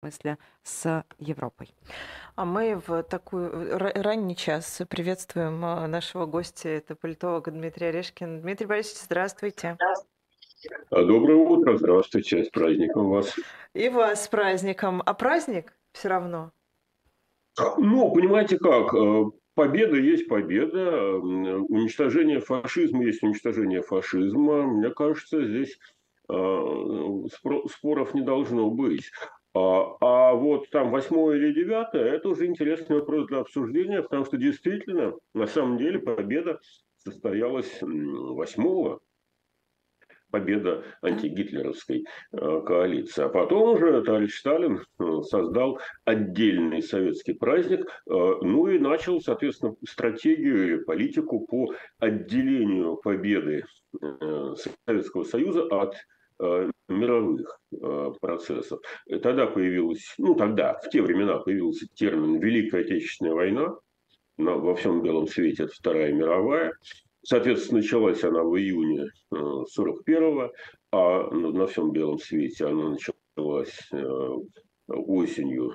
смысле с Европой. А мы в такой ранний час приветствуем а, нашего гостя, это политолог Дмитрий Орешкин. Дмитрий Борисович, здравствуйте. А, доброе утро, здравствуйте, с праздником вас. И вас с праздником. А праздник все равно? Ну, понимаете как, победа есть победа, уничтожение фашизма есть уничтожение фашизма. Мне кажется, здесь споров не должно быть. А, а вот там восьмое или девятое, это уже интересный вопрос для обсуждения, потому что действительно, на самом деле, победа состоялась восьмого победа антигитлеровской э, коалиции. А потом уже товарищ Сталин э, создал отдельный советский праздник, э, ну и начал, соответственно, стратегию и политику по отделению победы Советского Союза от Э, мировых э, процессов. Тогда появилась, ну тогда, в те времена появился термин «Великая Отечественная война», во всем белом свете это Вторая мировая. Соответственно, началась она в июне э, 41-го, а на всем белом свете она началась осенью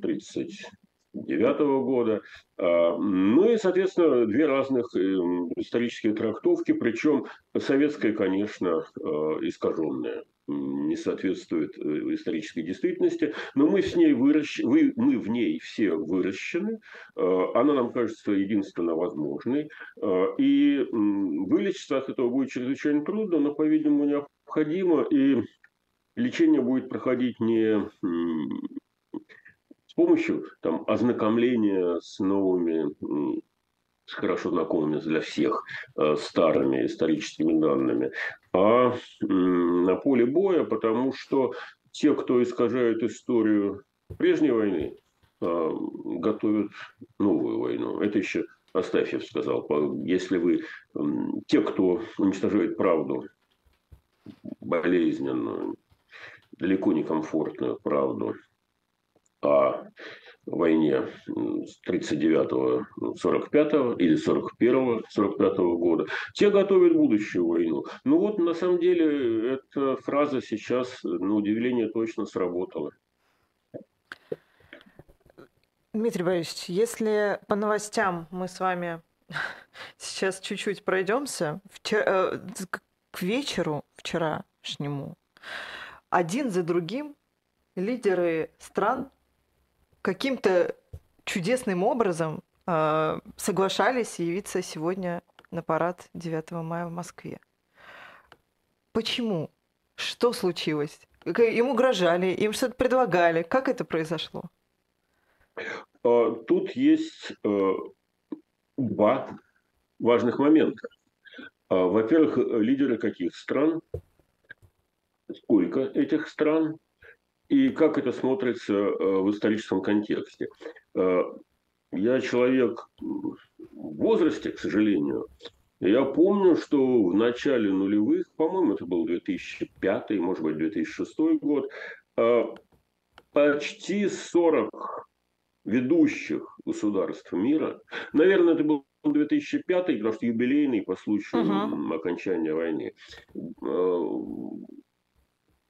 30 1999 года. А, ну и, соответственно, две разных э, исторические трактовки, причем советская, конечно, э, искаженная не соответствует э, исторической действительности, но мы с ней выращ... вы... мы в ней все выращены, она нам кажется единственно возможной, и вылечиться от этого будет чрезвычайно трудно, но, по-видимому, необходимо, и лечение будет проходить не с помощью там, ознакомления с новыми хорошо знакомыми для всех э, старыми историческими данными, а на поле боя, потому что те, кто искажают историю прежней войны, э, готовят новую войну. Это еще Астафьев сказал. Если вы, те, кто уничтожает правду, болезненную, далеко не комфортную правду, а войне с 39-го, 45-го или 41-го, 45-го года, те готовят будущую войну. Ну вот, на самом деле, эта фраза сейчас, на удивление, точно сработала. Дмитрий Борисович, если по новостям мы с вами сейчас чуть-чуть пройдемся, вчера, э, к вечеру вчерашнему один за другим лидеры стран каким-то чудесным образом э, соглашались явиться сегодня на парад 9 мая в Москве. Почему? Что случилось? Им угрожали, им что-то предлагали. Как это произошло? А, тут есть э, два важных момента. Во-первых, лидеры каких стран, сколько этих стран, и как это смотрится э, в историческом контексте. Э, я человек в возрасте, к сожалению. Я помню, что в начале нулевых, по-моему, это был 2005, может быть, 2006 год, э, почти 40 ведущих государств мира, наверное, это был 2005, потому что юбилейный по случаю uh-huh. окончания войны,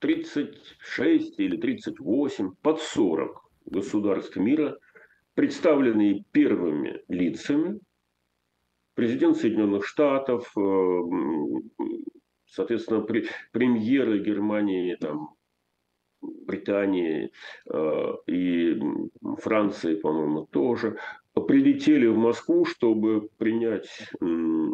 36 или 38, под 40 государств мира, представленные первыми лицами, президент Соединенных Штатов, э, соответственно, премьеры Германии, там, Британии э, и Франции, по-моему, тоже, прилетели в Москву, чтобы принять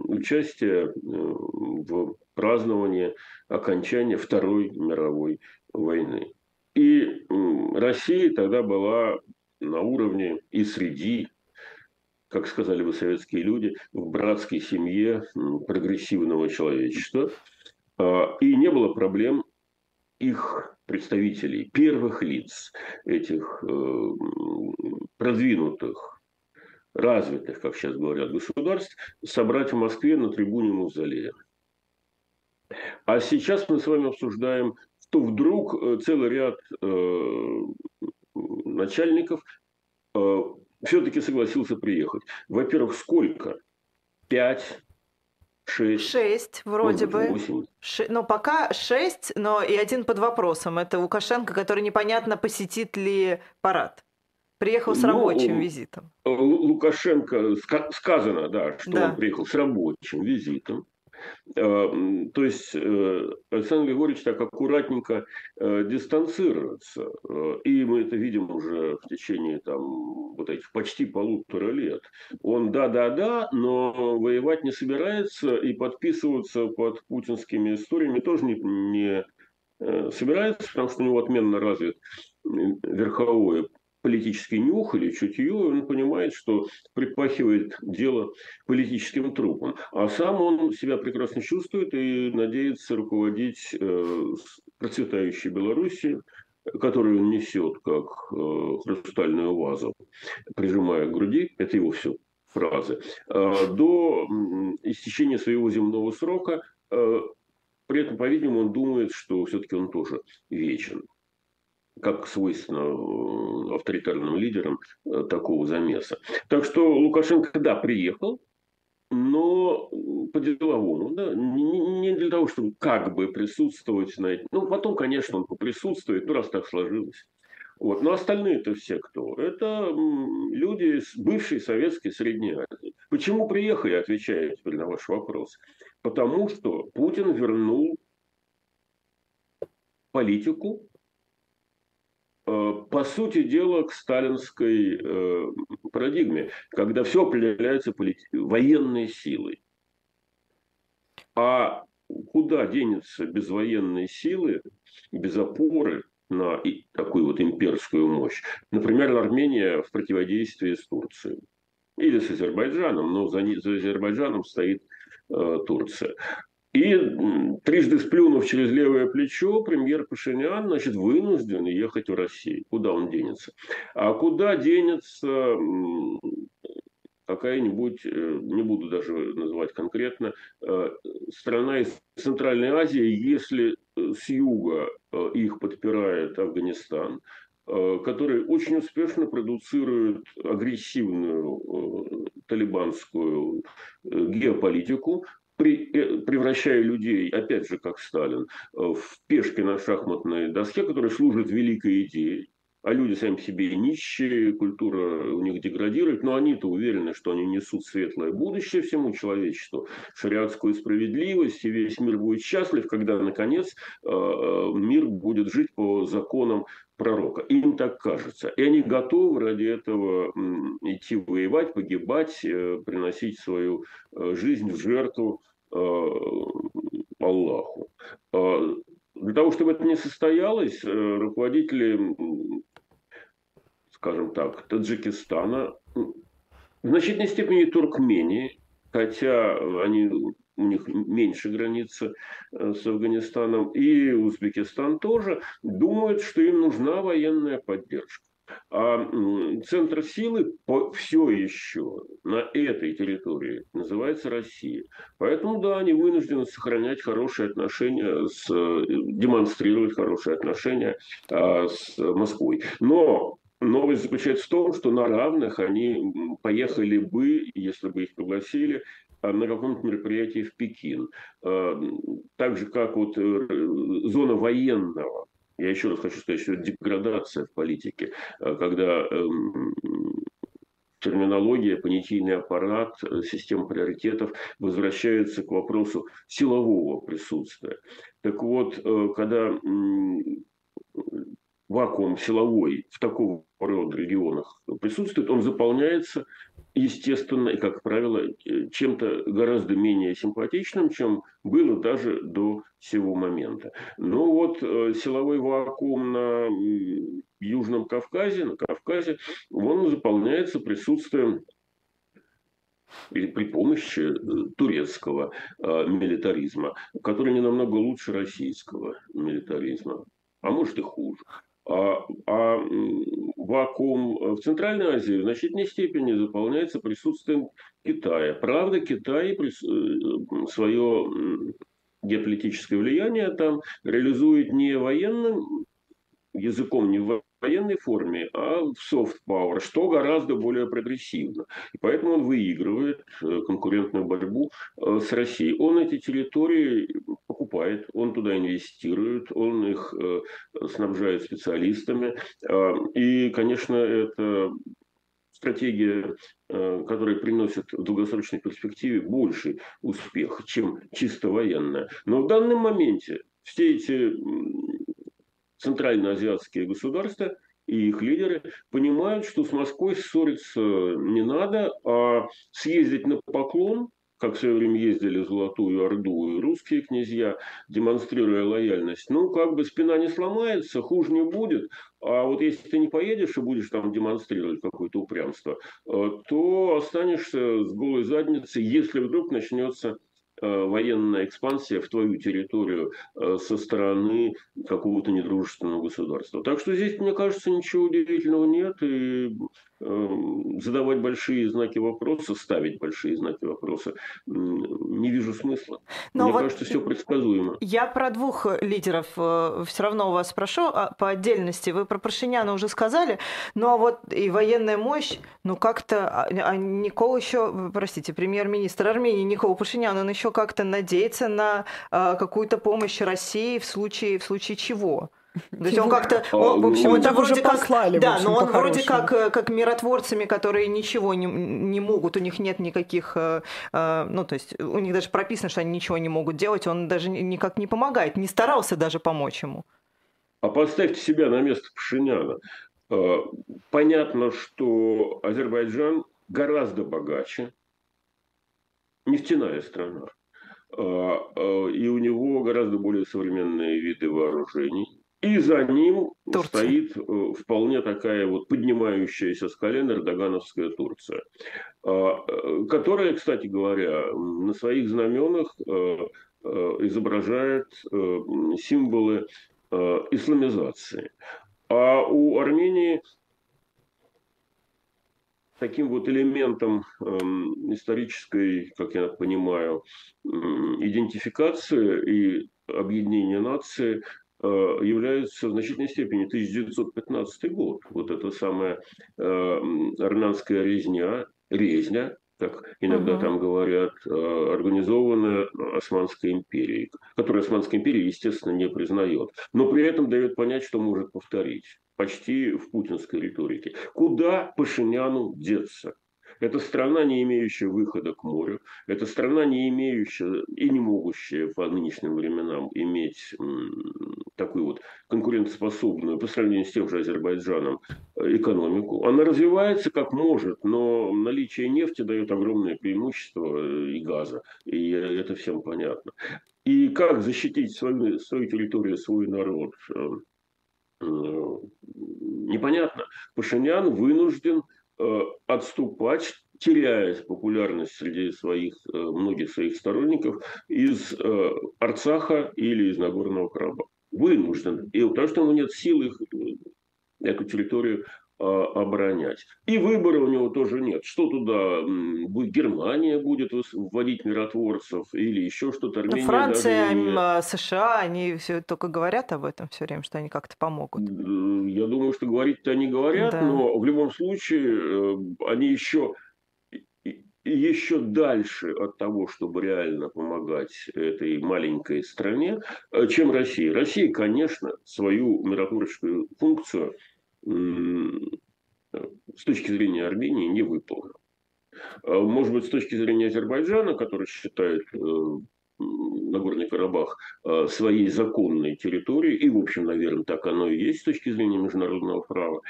участие э, в праздновании окончания Второй мировой войны. И Россия тогда была на уровне и среди, как сказали бы советские люди, в братской семье прогрессивного человечества. А, и не было проблем их представителей, первых лиц этих э, продвинутых развитых, как сейчас говорят, государств собрать в Москве на трибуне Мавзолея. А сейчас мы с вами обсуждаем, что вдруг э, целый ряд э, начальников э, все-таки согласился приехать. Во-первых, сколько? Пять, Шесть. Шесть, вроде бы. Восемь. Ше... Но пока шесть, но и один под вопросом. Это Лукашенко, который непонятно посетит ли парад. Приехал с ну, рабочим ну, визитом. Лукашенко сказано, да, что да. он приехал с рабочим визитом. Э, то есть э, Александр Григорьевич так аккуратненько э, дистанцируется. И мы это видим уже в течение там, вот этих почти полутора лет. Он да-да-да, но воевать не собирается и подписываться под путинскими историями тоже не, не собирается, потому что у него отменно развит верховое политический нюх или чутье, он понимает, что предпахивает дело политическим трупом. А сам он себя прекрасно чувствует и надеется руководить э, процветающей Белоруссией, которую он несет как э, хрустальную вазу, прижимая к груди, это его все фразы, э, до истечения своего земного срока. При этом, по-видимому, он думает, что все-таки он тоже вечен как свойственно э, авторитарным лидерам э, такого замеса. Так что Лукашенко, да, приехал, но по-деловому, да, не для того, чтобы как бы присутствовать на этом. Ну, потом, конечно, он поприсутствует, ну, раз так сложилось. Вот. Но остальные-то все кто? Это люди из бывшей советской Средней Азии. Почему приехали, отвечаю теперь на ваш вопрос. Потому что Путин вернул политику по сути дела, к сталинской э, парадигме, когда все определяется полит... военной силой. А куда денется без военной силы, без опоры на такую вот имперскую мощь? Например, Армения в противодействии с Турцией. Или с Азербайджаном, но за, за Азербайджаном стоит э, Турция. И трижды сплюнув через левое плечо, премьер Пашинян значит, вынужден ехать в Россию. Куда он денется? А куда денется какая-нибудь, э, не буду даже называть конкретно, э, страна из Центральной Азии, если э, с юга их подпирает Афганистан, который очень успешно продуцирует агрессивную талибанскую геополитику, превращая людей, опять же, как Сталин, э, в пешки на шахматной доске, которые служат великой идее. А люди сами себе нищие, культура у них деградирует, но они-то уверены, что они несут светлое будущее всему человечеству, шариатскую справедливость, и весь мир будет счастлив, когда, наконец, э, мир будет жить по законам пророка. Им так кажется. И они готовы ради этого идти воевать, погибать, приносить свою жизнь в жертву Э, Аллаху. Для того, чтобы это не состоялось, э, руководители, скажем так, Таджикистана, в значительной степени Туркмении, хотя они, у них меньше границы э, с Афганистаном, и Узбекистан тоже, думают, что им нужна военная поддержка. А центр силы все еще на этой территории называется Россия. Поэтому, да, они вынуждены сохранять хорошие отношения, с, демонстрировать хорошие отношения а, с Москвой. Но Новость заключается в том, что на равных они поехали бы, если бы их пригласили, на каком-то мероприятии в Пекин. А, так же, как вот э, зона военного я еще раз хочу сказать, что это деградация в политике, э, когда эм, терминология, понятийный аппарат, э, система приоритетов возвращаются к вопросу силового присутствия. Так вот, э, когда вакуум силовой в такого рода регионах присутствует, он заполняется естественно, и, как правило, э, чем-то гораздо менее симпатичным, чем было даже до сего момента. Но вот э, силовой вакуум на Южном Кавказе, на Кавказе, он заполняется присутствием или при помощи э, турецкого милитаризма, который не намного лучше российского милитаризма, а может и хуже. А, а вакуум в Центральной Азии в значительной степени заполняется присутствием Китая. Правда, Китай э, свое геополитическое влияние там реализует не военным языком, не военной форме, а в soft power, что гораздо более прогрессивно. И поэтому он выигрывает э, конкурентную борьбу э, с Россией. Он эти территории покупает, он туда инвестирует, он их э, снабжает специалистами. И, конечно, это стратегия, которая приносит в долгосрочной перспективе больший успех, чем чисто военная. Но в данном моменте все эти центральноазиатские государства и их лидеры понимают, что с Москвой ссориться не надо, а съездить на поклон, как в свое время ездили Золотую Орду и русские князья, демонстрируя лояльность, ну, как бы спина не сломается, хуже не будет. А вот если ты не поедешь и будешь там демонстрировать какое-то упрямство, э, то останешься с голой задницей, если вдруг начнется военная экспансия в твою территорию э, со стороны какого-то недружественного государства. Так что здесь, мне кажется, ничего удивительного нет. И задавать большие знаки вопроса, ставить большие знаки вопроса, не вижу смысла. Но Мне вот кажется, все предсказуемо. Я про двух лидеров э, все равно у вас спрошу а по отдельности. Вы про Прошиняна уже сказали, но вот и военная мощь, ну как-то, а, а Никол еще, простите, премьер-министр Армении Никол Пашинян, он еще как-то надеется на а, какую-то помощь России в случае, в случае чего? То есть он как-то, а, он, в общем, это вроде как, послали, да, общем, но он вроде как, э, как миротворцами, которые ничего не, не могут, у них нет никаких, э, э, ну, то есть у них даже прописано, что они ничего не могут делать, он даже никак не помогает, не старался даже помочь ему. А поставьте себя на место Пашиняна. Понятно, что Азербайджан гораздо богаче, нефтяная страна, и у него гораздо более современные виды вооружений и за ним Турция. стоит э, вполне такая вот поднимающаяся с колен эрдогановская Турция, а, э, которая, кстати говоря, на своих знаменах э, изображает символы исламизации. А у Армении таким вот элементом эм, исторической, как я понимаю, идентификации и объединения нации является в значительной степени 1915 год. Вот это самая э, армянская резня, резня, как иногда угу. там говорят, э, организованная Османской империей, которую Османская империя, естественно, не признает, но при этом дает понять, что может повторить почти в путинской риторике. Куда Пашиняну деться? Это страна, не имеющая выхода к морю. Это страна, не имеющая и не могущая по нынешним временам иметь такую вот конкурентоспособную по сравнению с тем же Азербайджаном э, экономику. Она развивается как может, но наличие нефти дает огромное преимущество э, и газа. И это всем понятно. И как защитить свою, свою территорию, свой народ, э, непонятно. Пашинян вынужден Э, отступать, теряя популярность среди своих, э, многих своих сторонников из э, Арцаха или из Нагорного Карабаха. Вынужден. И потому что у него нет сил их, эту территорию оборонять. И выбора у него тоже нет. Что туда? Германия будет вводить миротворцев или еще что-то? Армения Франция, не... А, США, они все только говорят об этом все время, что они как-то помогут. Я думаю, что говорить-то они говорят, да. но в любом случае э, они еще еще дальше от того, чтобы реально помогать этой маленькой стране, э, чем Россия. Россия, конечно, свою миротворческую функцию с точки зрения Армении не выполнил. А, может быть, с точки зрения Азербайджана, который считает э, Нагорный Карабах э, своей законной территорией, и, в общем, наверное, так оно и есть с точки зрения международного права, а,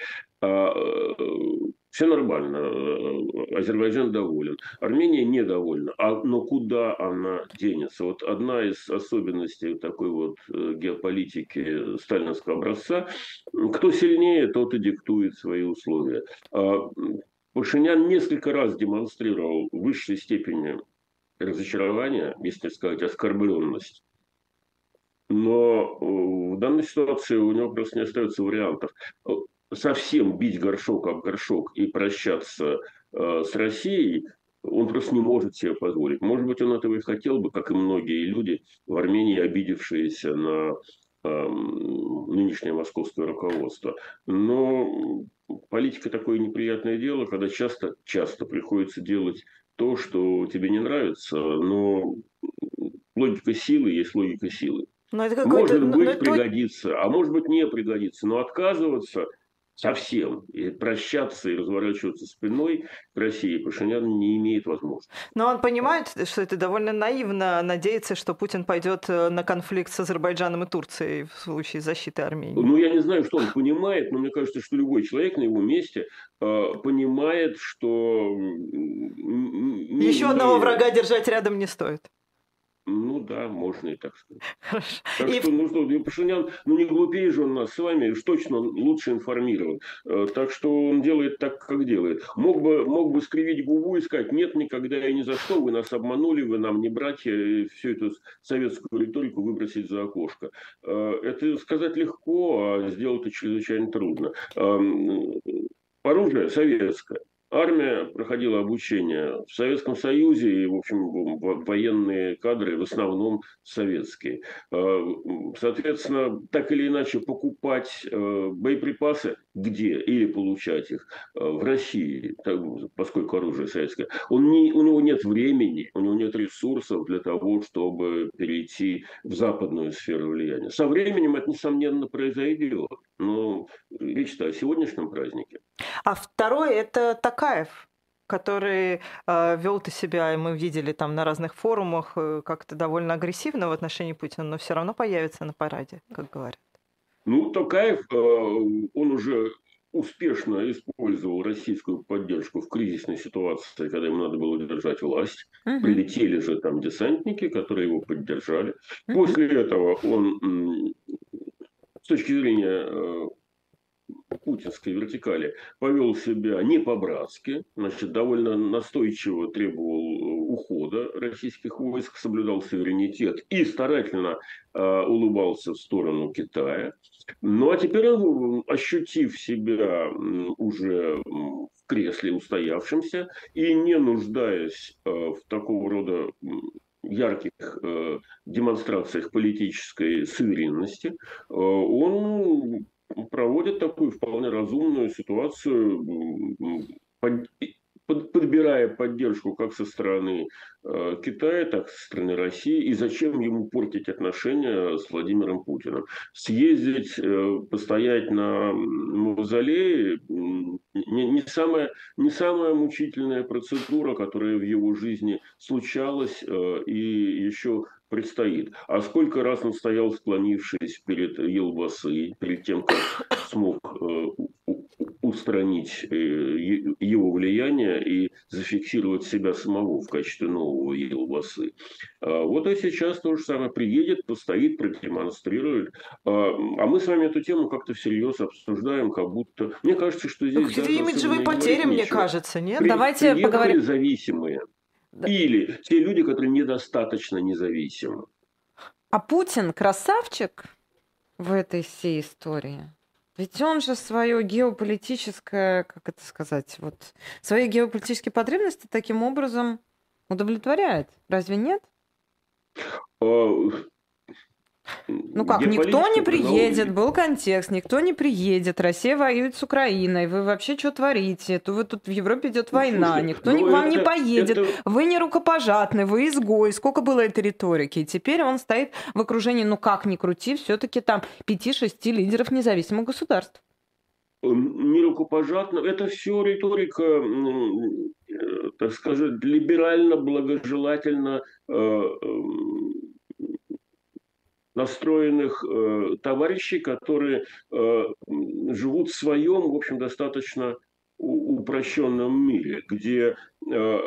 все нормально. Э, Азербайджан доволен. Армения недовольна. А, но куда она денется? Вот одна из особенностей такой вот э, геополитики сталинского образца. Кто сильнее, тот и диктует свои условия. А, Пашинян несколько раз демонстрировал в высшей степени разочарования, если сказать, оскорбленность. Но в данной ситуации у него просто не остается вариантов совсем бить горшок об горшок и прощаться э, с Россией, он просто не может себе позволить. Может быть, он этого и хотел бы, как и многие люди в Армении, обидевшиеся на э, нынешнее московское руководство. Но политика такое неприятное дело, когда часто, часто приходится делать то, что тебе не нравится, но логика силы есть логика силы. Но это может быть, но пригодится, это... а может быть, не пригодится. Но отказываться совсем. И прощаться и разворачиваться спиной к России Пашинян не имеет возможности. Но он понимает, что это довольно наивно надеяться, что Путин пойдет э, на конфликт с Азербайджаном и Турцией в случае защиты Армении. Ну, я не знаю, что он понимает, но мне кажется, что любой человек на его месте э, понимает, что... Еще одного врага держать рядом не стоит. Ну да, можно и так сказать. Хорошо. Так и... что, ну что, Пашинян, ну не глупее же он нас с вами, уж точно он лучше информирован. Э, так что он делает так, как делает. Мог бы, мог бы скривить губу и сказать, нет, никогда и ни за что, вы нас обманули, вы нам не братья, и всю эту советскую риторику выбросить за окошко. Э, это сказать легко, а сделать это чрезвычайно трудно. Эм, оружие советское. Армия проходила обучение в Советском Союзе, и, в общем, военные кадры в основном советские. Э, соответственно, так или иначе покупать э, боеприпасы где или получать их э, в России, поскольку оружие советское, он не, у него нет времени, у него нет ресурсов для того, чтобы перейти в западную сферу влияния. Со временем это, несомненно, произойдет. Но речь-то о сегодняшнем празднике. А второй – это Такаев, который э, вел-то себя, и мы видели там на разных форумах, э, как-то довольно агрессивно в отношении Путина, но все равно появится на параде, как говорят. Ну, Токаев, э, он уже успешно использовал российскую поддержку в кризисной ситуации, когда ему надо было держать власть. Угу. Прилетели же там десантники, которые его поддержали. После этого он с точки зрения э, путинской вертикали повел себя не по-братски, значит, довольно настойчиво требовал э, ухода российских войск, соблюдал суверенитет и старательно э, улыбался в сторону Китая. Ну а теперь он, ощутив себя уже в кресле устоявшимся и не нуждаясь э, в такого рода ярких э, демонстрациях политической суверенности, э, он проводит такую вполне разумную ситуацию, подбирая поддержку как со стороны э, Китая, так и со стороны России. И зачем ему портить отношения с Владимиром Путиным? Съездить, э, постоять на мавзолее не, не, самая, не самая мучительная процедура, которая в его жизни случалась э, и еще предстоит. А сколько раз он стоял, склонившись перед Елбасы, перед тем, как смог устранить э, его влияние и зафиксировать себя самого в качестве нового Елбасы. А вот и сейчас то же самое приедет, постоит, продемонстрирует. А, а мы с вами эту тему как-то всерьез обсуждаем, как будто... Мне кажется, что здесь... Какие-то имиджевые потери, мне кажется, нет? При, Давайте поговорим. зависимые. Или те люди, которые недостаточно независимы. А Путин красавчик в этой всей истории? Ведь он же свое геополитическое, как это сказать, вот свои геополитические потребности таким образом удовлетворяет. Разве нет? Ну как, никто не приедет, был контекст, никто не приедет, Россия воюет с Украиной, вы вообще что творите? То вы тут в Европе идет ну, война, Слушайте, никто ну, к вам это, не поедет, это... вы не рукопожатны, вы изгой. Сколько было этой риторики? И теперь он стоит в окружении, ну как ни крути, все-таки там 5-6 лидеров независимых государств. Не рукопожатно, это все риторика, э, так сказать, либерально, благожелательно э, настроенных э, товарищей, которые э, живут в своем, в общем, достаточно упрощенном мире, где э,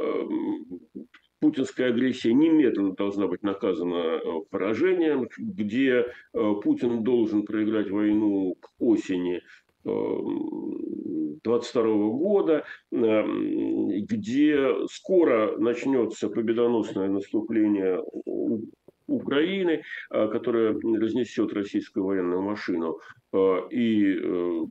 путинская агрессия немедленно должна быть наказана э, поражением, где э, Путин должен проиграть войну к осени 22 э, года, где скоро начнется победоносное наступление Украины, э, которая разнесет российскую военную машину. Э, и э,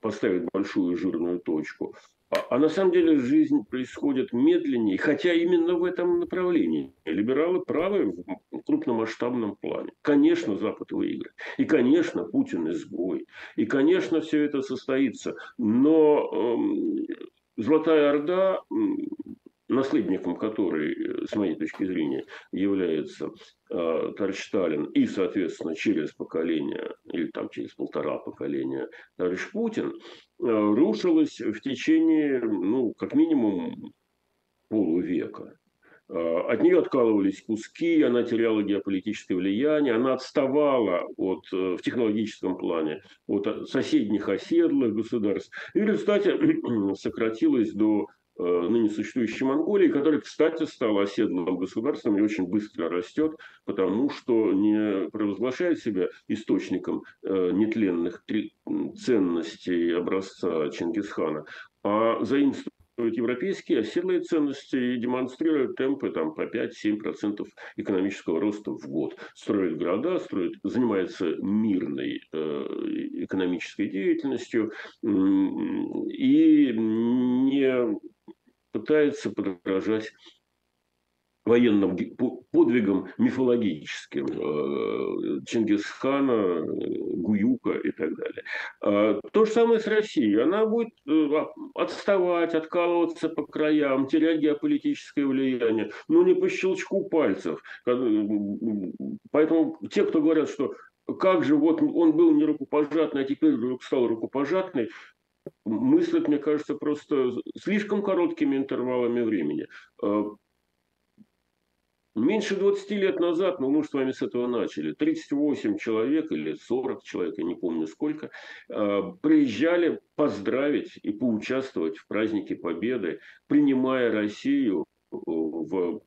поставить большую жирную точку. А, а на самом деле жизнь происходит медленнее, хотя именно в этом направлении. Либералы правы в крупномасштабном плане. Конечно, Запад выиграет. И, конечно, Путин изгой. И, конечно, все это состоится. Но э, Золотая Орда наследником которой, э, с моей точки зрения, является э, товарищ Сталин и, соответственно, через поколение, или там через полтора поколения товарищ Путин, э, рушилась в течение, ну, как минимум, полувека. Э, от нее откалывались куски, она теряла геополитическое влияние, она отставала от, э, в технологическом плане от соседних оседлых государств и в результате сократилась до ныне существующей Монголии, которая, кстати, стала оседлым государством и очень быстро растет, потому что не провозглашает себя источником э, нетленных ценностей образца Чингисхана, а заимствует европейские оседлые ценности и демонстрируют темпы там, по 5-7% экономического роста в год. Строят города, строят, занимается мирной э, экономической деятельностью и не пытается подражать военным подвигам мифологическим э, Чингисхана, Гуюка и так далее. А, то же самое с Россией. Она будет э, отставать, откалываться по краям, терять геополитическое влияние, но не по щелчку пальцев. Поэтому те, кто говорят, что как же вот он был не рукопожатный, а теперь вдруг стал рукопожатный, мыслят, мне кажется, просто слишком короткими интервалами времени. Э, меньше 20 лет назад, ну мы с вами с этого начали, 38 человек или 40 человек, я не помню сколько, э, приезжали поздравить и поучаствовать в празднике Победы, принимая Россию в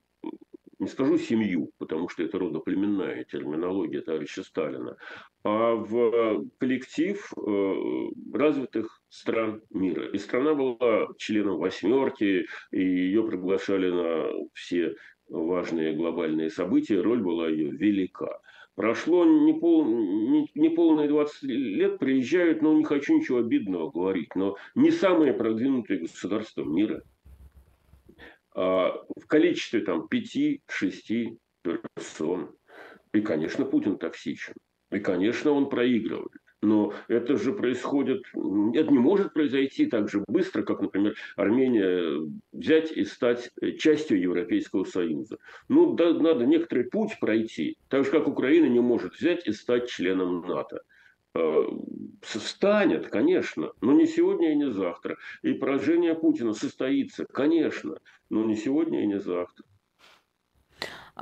не скажу семью, потому что это родоплеменная терминология товарища Сталина, в коллектив э, развитых стран мира. И страна была членом восьмерки, и ее приглашали на все важные глобальные события, роль была ее велика. Прошло не, пол, не, полные 20 лет, приезжают, ну, не хочу ничего обидного говорить, но не самые продвинутые государства мира – а, в количестве там 5-6 персон. И, конечно, Путин токсичен. И, конечно, он проигрывает. Но это же происходит, это не может произойти так же быстро, как, например, Армения взять и стать частью Европейского Союза. Ну, да, надо некоторый путь пройти, так же, как Украина не может взять и стать членом НАТО. Э, станет, конечно, но не сегодня и не завтра. И поражение Путина состоится, конечно, но не сегодня и не завтра.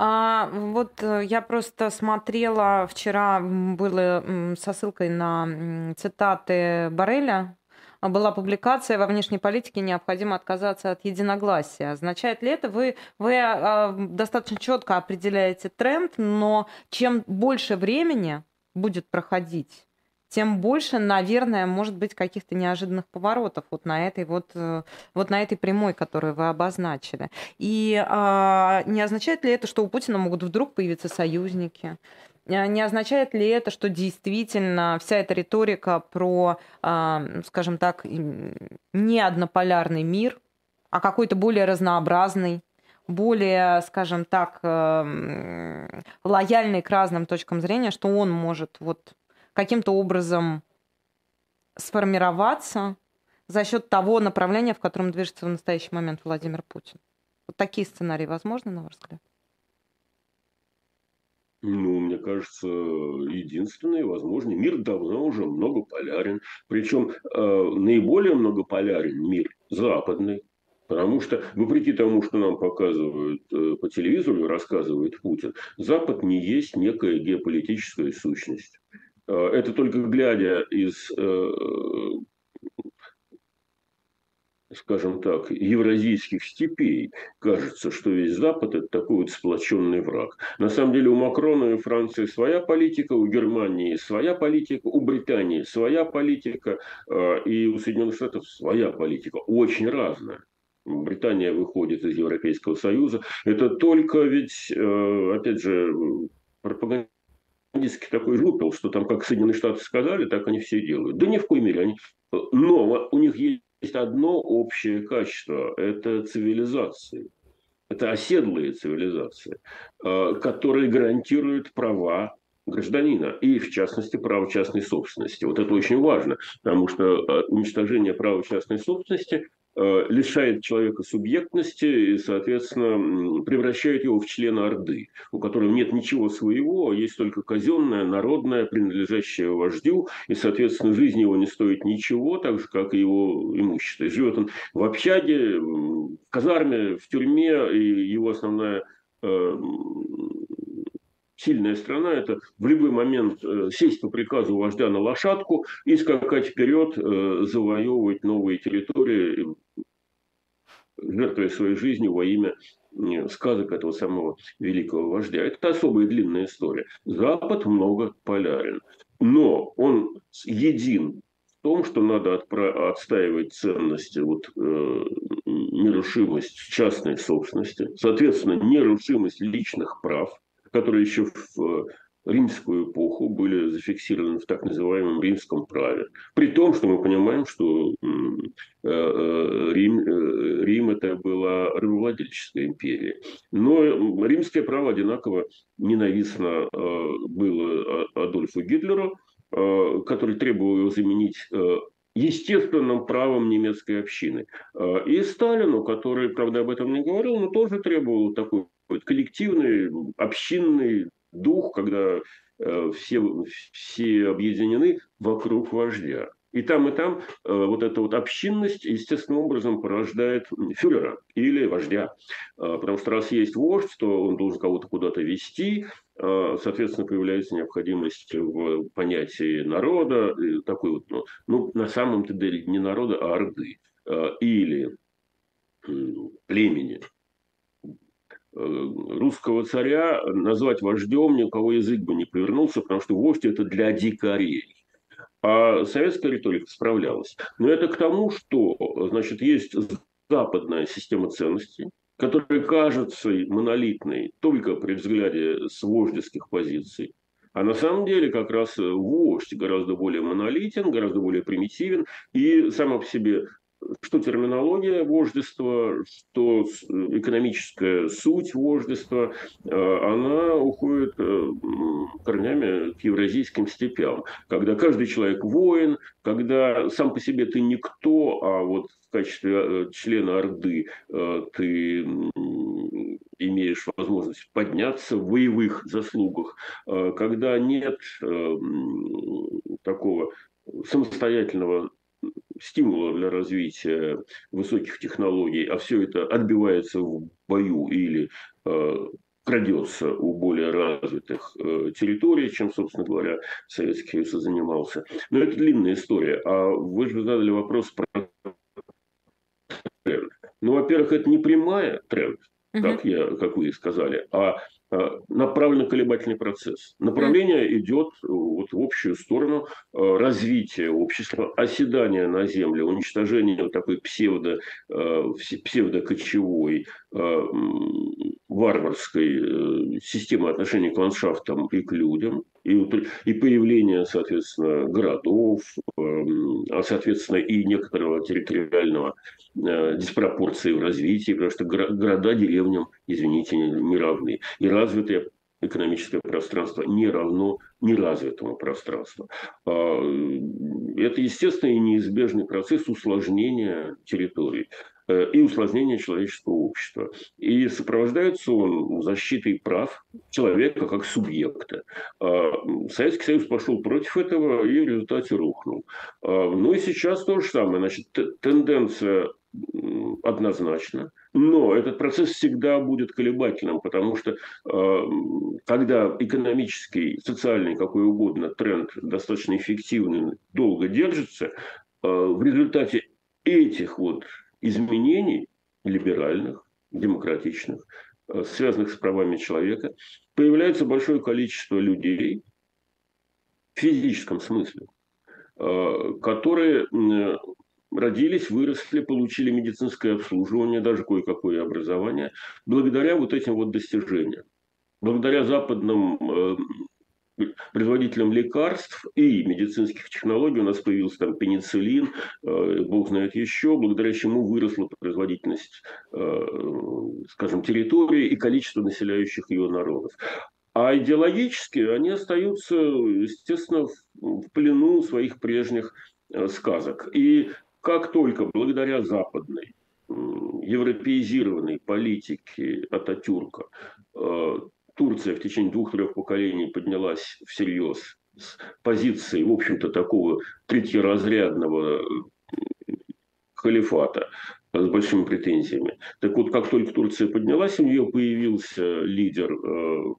А, вот э, я просто смотрела вчера, было со ссылкой на цитаты Бареля, была публикация во внешней политике необходимо отказаться от единогласия. Означает ли это, вы, вы а, достаточно четко определяете тренд, но чем больше времени будет проходить тем больше, наверное, может быть каких-то неожиданных поворотов вот на этой вот, э, вот на этой прямой, которую вы обозначили. И а, не означает ли это, что у Путина могут вдруг появиться союзники? А, не означает ли это, что действительно вся эта риторика про, а, скажем так, не однополярный мир, а какой-то более разнообразный, более, скажем так, эм, лояльный к разным точкам зрения, что он может вот каким-то образом сформироваться за счет того направления, в котором движется в настоящий момент Владимир Путин. Вот такие сценарии возможны, на ваш взгляд? Ну, мне кажется, единственный возможный. Мир давно уже многополярен. Причем э, наиболее многополярен мир западный. Потому что, вопреки тому, что нам показывают э, по телевизору, рассказывает Путин, Запад не есть некая геополитическая сущность. Э, это только глядя из, э, скажем так, евразийских степей, кажется, что весь Запад – это такой вот сплоченный враг. На самом деле у Макрона и Франции своя политика, у Германии своя политика, у Британии своя политика, э, и у Соединенных Штатов своя политика, очень разная. Британия выходит из Европейского Союза. Это только ведь, опять же, пропаганда пропагандистский такой жупел, что там как Соединенные Штаты сказали, так они все делают. Да ни в коей мере. Они Но у них есть одно общее качество – это цивилизации. Это оседлые цивилизации, которые гарантируют права гражданина и, в частности, право частной собственности. Вот это очень важно, потому что э, уничтожение права частной собственности э, лишает человека субъектности и, соответственно, превращает его в члена Орды, у которого нет ничего своего, а есть только казенное, народное, принадлежащее вождю, и, соответственно, жизнь его не стоит ничего, так же, как и его имущество. И живет он в общаге, в казарме, в тюрьме, и его основная э, сильная страна – это в любой момент э, сесть по приказу вождя на лошадку и скакать вперед, э, завоевывать новые территории, жертвуя своей жизнью во имя сказок этого самого великого вождя. Это особая длинная история. Запад много полярен. Но он един в том, что надо отстаивать ценности, вот, э, нерушимость частной собственности, соответственно, нерушимость личных прав – которые еще в э, римскую эпоху были зафиксированы в так называемом римском праве. При том, что мы понимаем, что э, э, Рим, Рим это была рабовладельческая империя. Но римское право одинаково ненавистно было Адольфу Гитлеру, который требовал его заменить естественным правом немецкой общины. И Сталину, который, правда, об этом не говорил, но тоже требовал такой коллективный, общинный дух, когда э, все, все объединены вокруг вождя. И там, и там э, вот эта вот общинность естественным образом порождает фюрера или вождя. Э, потому что раз есть вождь, то он должен кого-то куда-то вести, соответственно, появляется необходимость в понятии народа, такой вот, ну, ну на самом-то деле не народа, а орды. Или племени. Э, русского царя назвать вождем ни у кого язык бы не повернулся, потому что вождь это для дикарей. А советская риторика справлялась. Но это к тому, что значит, есть западная система ценностей, которая кажется монолитной только при взгляде с вождеских позиций. А на самом деле как раз вождь гораздо более монолитен, гораздо более примитивен и сама по себе что терминология вождества, что экономическая суть вождества, э, она уходит э, корнями к евразийским степям, когда каждый человек воин, когда сам по себе ты никто, а вот в качестве э, члена Орды ты имеешь возможность подняться в боевых заслугах, когда нет такого самостоятельного стимула для развития высоких технологий, а все это отбивается в бою или э, крадется у более развитых э, территорий, чем, собственно говоря, Советский Союз занимался. Но это длинная история. А вы же задали вопрос про тренд. Ну, во-первых, это не прямая тренд, как, я, как вы и сказали, а Э, направленно-колебательный процесс. Направление идет э, вот в общую сторону э, развития общества, оседания на земле, уничтожения вот такой псевдо, псевдокочевой, варварской системы отношений к ландшафтам и к людям, и, и появление, соответственно, городов, а, соответственно, и некоторого территориального диспропорции в развитии, потому что города деревням, извините, не равны. И развитое экономическое пространство не равно неразвитому пространству. А, это естественный и неизбежный процесс усложнения территорий э, и усложнения человеческого общества. И сопровождается он защитой прав человека как субъекта. А, Советский Союз пошел против этого и в результате рухнул. А, ну и сейчас то же самое. Значит, тенденция однозначно. Но этот процесс всегда будет колебательным, потому что э, когда экономический, социальный, какой угодно тренд достаточно эффективный, долго держится, э, в результате этих вот изменений либеральных, демократичных, э, связанных с правами человека, появляется большое количество людей в физическом смысле, которые родились, выросли, получили медицинское обслуживание, даже кое-какое образование, благодаря вот этим вот достижениям. Благодаря западным э, производителем лекарств и медицинских технологий. У нас появился там пенициллин, э, бог знает еще, благодаря чему выросла производительность, э, скажем, территории и количество населяющих ее народов. А идеологически они остаются, естественно, в плену своих прежних э, сказок. И как только благодаря западной европеизированной политике Ататюрка Турция в течение двух-трех поколений поднялась всерьез с позиции, в общем-то, такого третьеразрядного э, халифата с большими претензиями. Так вот, как только Турция поднялась, у нее появился лидер, э,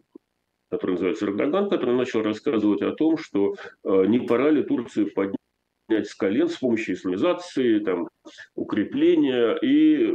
который называется Эрдоган, который начал рассказывать о том, что э, не пора ли Турцию поднять с колен с помощью исламизации, там, укрепления и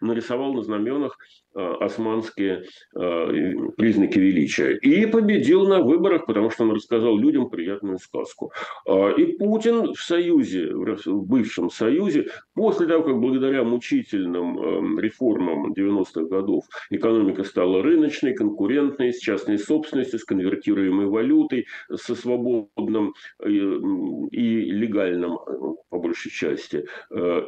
нарисовал на знаменах османские э, признаки величия. И победил на выборах, потому что он рассказал людям приятную сказку. А, и Путин в Союзе, в бывшем Союзе, после того, как благодаря мучительным эм, реформам 90-х годов экономика стала рыночной, конкурентной, с частной собственностью, с конвертируемой валютой, со свободным э, и легальным, по большей части,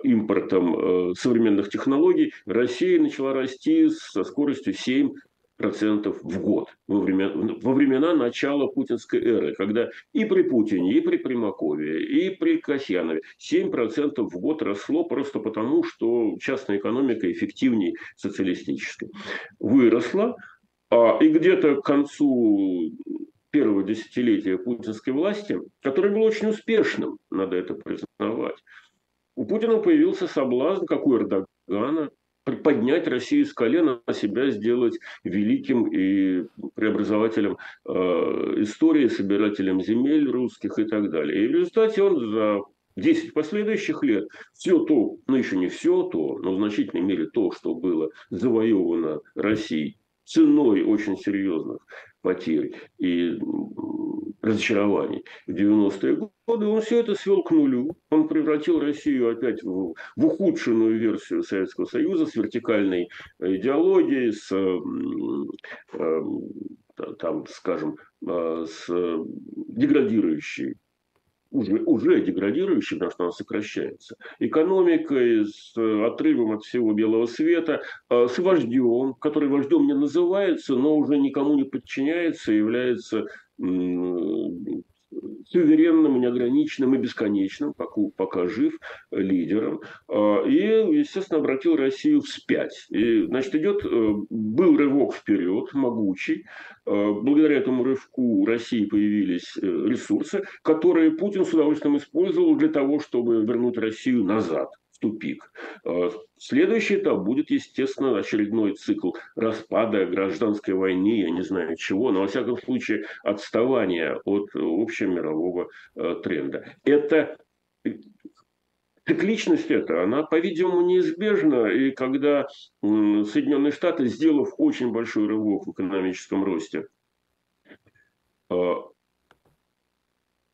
импортом современных технологий, Россия начала расти со скоростью 7 процентов в год во, времена, во времена начала путинской эры, когда и при Путине, и при Примакове, и при Касьянове 7% в год росло просто потому, что частная экономика эффективнее социалистической. Выросла, а, и где-то к концу первого десятилетия путинской власти, который был очень успешным, надо это признавать, у Путина появился соблазн, как у Эрдогана, поднять Россию с колена, а себя сделать великим и преобразователем э, истории, собирателем земель русских и так далее. И в результате он за 10 последующих лет все то, ну еще не все то, но в значительной мере то, что было завоевано Россией ценой очень серьезных потерь и разочарований в 90-е годы, он все это свел к нулю. Он превратил Россию опять в, в ухудшенную версию Советского Союза с вертикальной идеологией, с, э, там, скажем, э, с деградирующей уже, уже деградирующей, потому что она сокращается, экономикой, с отрывом от всего белого света, а, с вождем, который вождем не называется, но уже никому не подчиняется, является суверенным, неограниченным и бесконечным, пока, пока жив, лидером. А, и, естественно, обратил Россию вспять. И, значит, идет, э, был рывок вперед, могучий. А, благодаря этому рывку России появились э, ресурсы, которые Путин с удовольствием использовал для того, чтобы вернуть Россию назад тупик. А, следующий этап будет, естественно, очередной цикл распада гражданской войны, я не знаю чего, но, во всяком случае, отставания от общемирового а, тренда. Это цикличность эта, она, по-видимому, неизбежна. И когда Соединенные Штаты, сделав очень большой рывок в экономическом росте,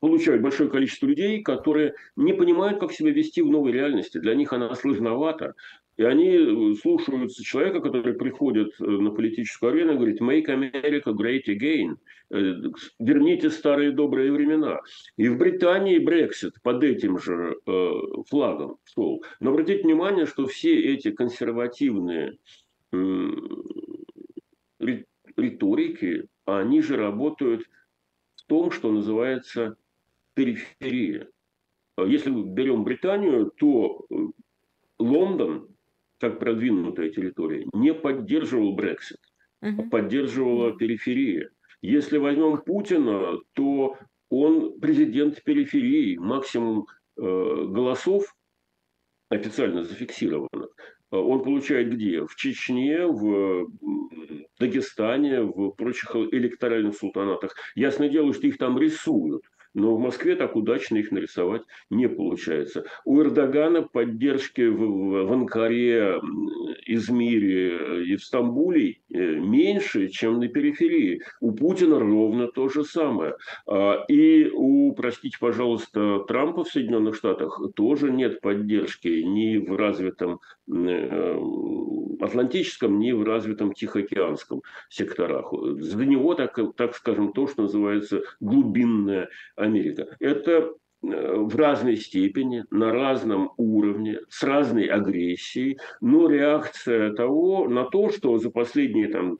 получают большое количество людей, которые не понимают, как себя вести в новой реальности. Для них она сложновата. И они э, слушаются человека, который приходит э, на политическую арену и говорит «Make America great again», э, «Верните старые добрые времена». И в Британии Брексит под этим же флагом шел. Но обратите внимание, что все эти консервативные риторики, они же работают в том, что называется периферия. А если мы берем Британию, то э, Лондон, как продвинутая территория, не поддерживал Брексит, угу. а поддерживала периферия. Если возьмем Путина, то он президент периферии, максимум э, голосов официально зафиксированных э, он получает где? В Чечне, в Дагестане, в прочих электоральных султанатах. Ясное дело, что их там рисуют. Но в Москве так удачно их нарисовать не получается. У Эрдогана поддержки в, в Анкаре, Измире и в Стамбуле э, меньше, чем на периферии. У Путина ровно то же самое. А, и у, простите, пожалуйста, Трампа в Соединенных Штатах тоже нет поддержки ни в развитом э, Атлантическом, ни в развитом Тихоокеанском секторах. За него, так, так скажем, то, что называется глубинная Америка. Это в разной степени, на разном уровне, с разной агрессией, но реакция того на то, что за последние там,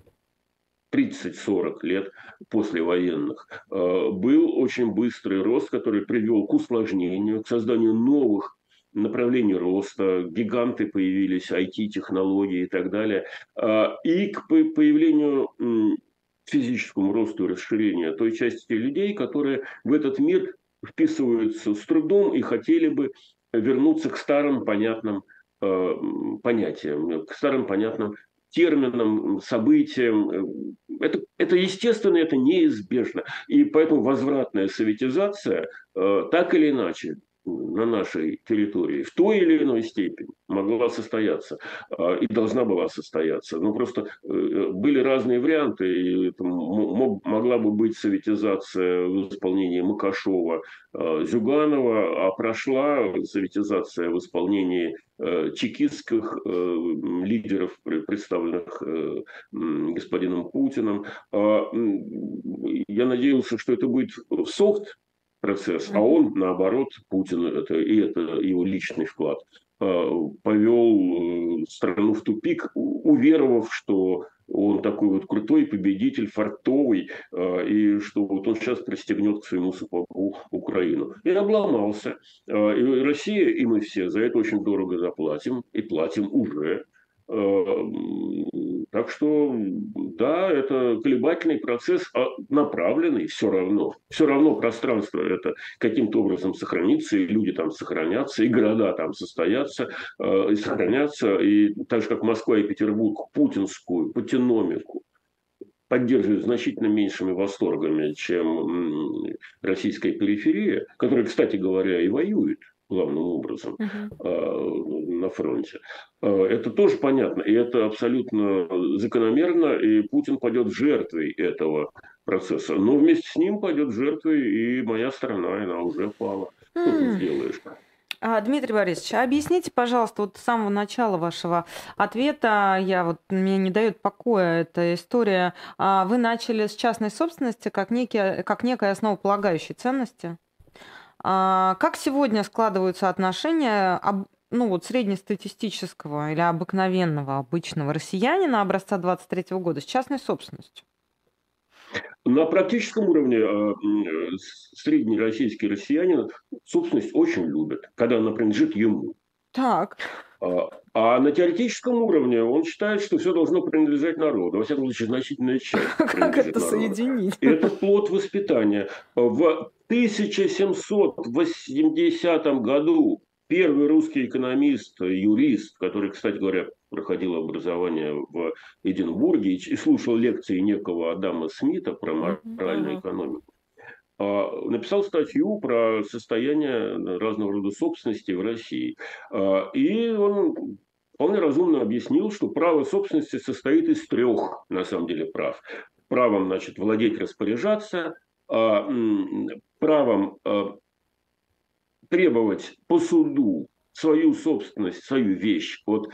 30-40 лет послевоенных э, был очень быстрый рост, который привел к усложнению, к созданию новых направлений роста, гиганты появились, IT-технологии и так далее, э, и к появлению физическому росту и расширению той части людей, которые в этот мир вписываются с трудом и хотели бы вернуться к старым понятным э, понятиям, к старым понятным терминам, событиям. Это, это естественно, это неизбежно. И поэтому возвратная советизация э, так или иначе на нашей территории в той или иной степени могла состояться а, и должна была состояться. Но просто э, были разные варианты, и это могла бы быть советизация в исполнении Макашова, а, Зюганова, а прошла советизация в исполнении э, чекистских э, лидеров, представленных господином Путиным. А, я надеялся, что это будет софт процесс, а он, наоборот, Путин, это, и это его личный вклад, э, повел э, страну в тупик, уверовав, что он такой вот крутой победитель, фартовый, э, и что вот он сейчас пристегнет к своему сапогу Украину. И обломался. И Россия, и мы все за это очень дорого заплатим, и платим уже. Так что, да, это колебательный процесс, а направленный все равно. Все равно пространство это каким-то образом сохранится, и люди там сохранятся, и города там состоятся, э, и сохранятся. И так же, как Москва и Петербург, путинскую, путиномику поддерживают значительно меньшими восторгами, чем российская периферия, которая, кстати говоря, и воюет главным образом uh-huh. на фронте. А, это тоже понятно, и это абсолютно закономерно, и Путин пойдет жертвой этого процесса. Но вместе с ним пойдет жертвой и моя страна, и она уже пала. Что ты сделаешь? А, Дмитрий Борисович, объясните, пожалуйста, вот с самого начала вашего ответа, я вот, мне не дает покоя эта история. Вы начали с частной собственности как, некие, как некой основополагающей ценности. А, как сегодня складываются отношения ну, вот среднестатистического или обыкновенного обычного россиянина образца 23 года с частной собственностью? На практическом уровне а, средний российский россиянин собственность очень любит, когда она принадлежит ему. Так. А, а на теоретическом уровне он считает, что все должно принадлежать народу. Во всяком случае, значительная часть. Как это соединить? Это плод воспитания. В 1780 году первый русский экономист, юрист, который, кстати говоря, проходил образование в Эдинбурге и слушал лекции некого Адама Смита про моральную экономику, а, написал статью про состояние разного рода собственности в России. А, и он вполне разумно объяснил, что право собственности состоит из трех, на самом деле, прав. Правом, значит, владеть, распоряжаться, правом требовать по суду свою собственность, свою вещь от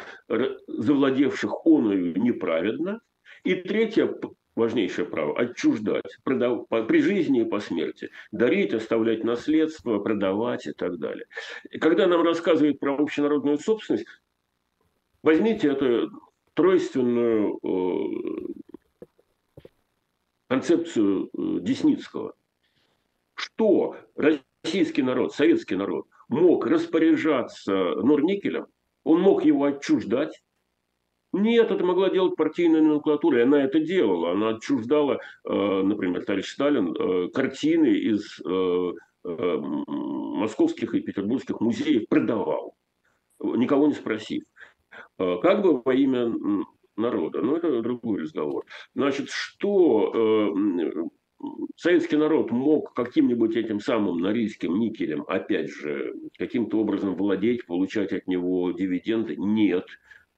завладевших оною неправедно. И третье важнейшее право – отчуждать продав... при жизни и по смерти, дарить, оставлять наследство, продавать и так далее. И когда нам рассказывают про общенародную собственность, возьмите эту тройственную э, концепцию э, Десницкого. Что российский народ, советский народ мог распоряжаться Норникелем, он мог его отчуждать, нет, это могла делать партийная номенклатура, и она это делала. Она отчуждала, э, например, товарищ Сталин, э, картины из московских и петербургских музеев продавал, никого не спросив. Как бы во имя народа. Но это другой разговор. Значит, что советский народ мог каким-нибудь этим самым норильским никелем, опять же, каким-то образом владеть, получать от него дивиденды? Нет.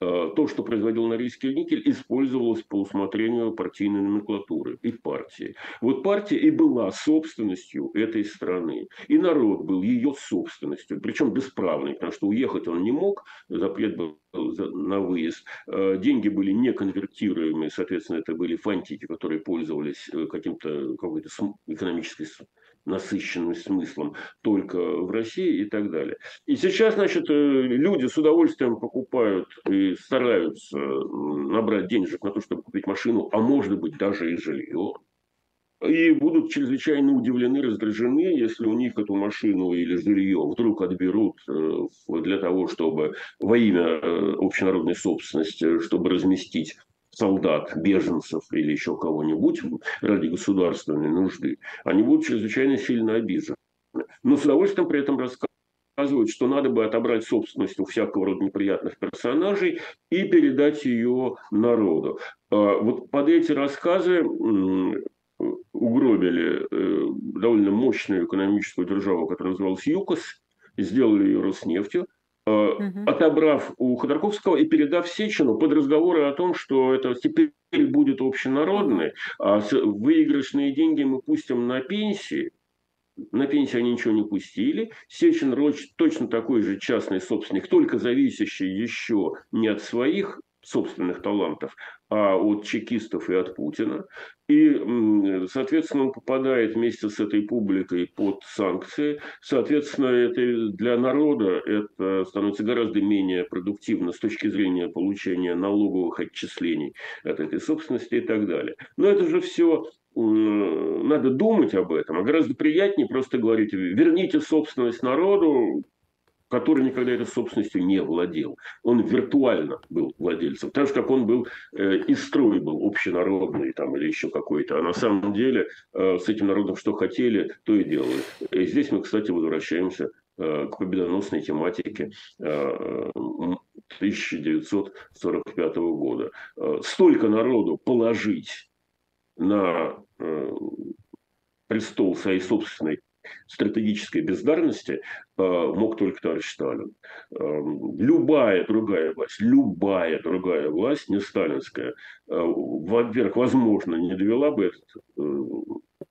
Э, то, что производил Норильский никель, использовалось по усмотрению партийной номенклатуры и партии. Вот партия и была собственностью этой страны. И народ был ее собственностью, причем бесправный, потому что уехать он не мог, запрет был на выезд. Э, деньги были не конвертируемые, соответственно, это были фантики, которые пользовались э, каким-то какой-то экономической насыщенным смыслом только в России и так далее. И сейчас, значит, э, люди с удовольствием покупают и стараются набрать денежек на то, чтобы купить машину, а может быть даже и жилье. И будут чрезвычайно удивлены, раздражены, если у них эту машину или жилье вдруг отберут э, для того, чтобы во имя э, общенародной собственности, чтобы разместить солдат, беженцев или еще кого-нибудь ради государственной нужды, они будут чрезвычайно сильно обижены. Но с удовольствием при этом рассказывают, что надо бы отобрать собственность у всякого рода неприятных персонажей и передать ее народу. А вот под эти рассказы угробили э, довольно мощную экономическую державу, которая называлась ЮКОС, сделали ее Роснефтью, угу. отобрав у Ходорковского и передав Сечину под разговоры о том, что это теперь будет общенародный, а выигрышные деньги мы пустим на пенсии. На пенсии они ничего не пустили. Сечин точно такой же частный собственник, только зависящий еще не от своих собственных талантов, а от чекистов и от Путина. И, соответственно, он попадает вместе с этой публикой под санкции. Соответственно, это для народа это становится гораздо менее продуктивно с точки зрения получения налоговых отчислений от этой собственности и так далее. Но это же все надо думать об этом, а гораздо приятнее просто говорить, верните собственность народу, который никогда этой собственностью не владел. Он виртуально был владельцем. Так же, как он был э, и строй был общенародный там, или еще какой-то. А на самом деле э, с этим народом что хотели, то и делали. И здесь мы, кстати, возвращаемся э, к победоносной тематике э, 1945 года. Э, столько народу положить на э, престол своей собственной стратегической бездарности э, мог только товарищ Сталин. Эм, любая другая власть, любая другая власть, не сталинская, э, во-первых, возможно, не довела бы этот э,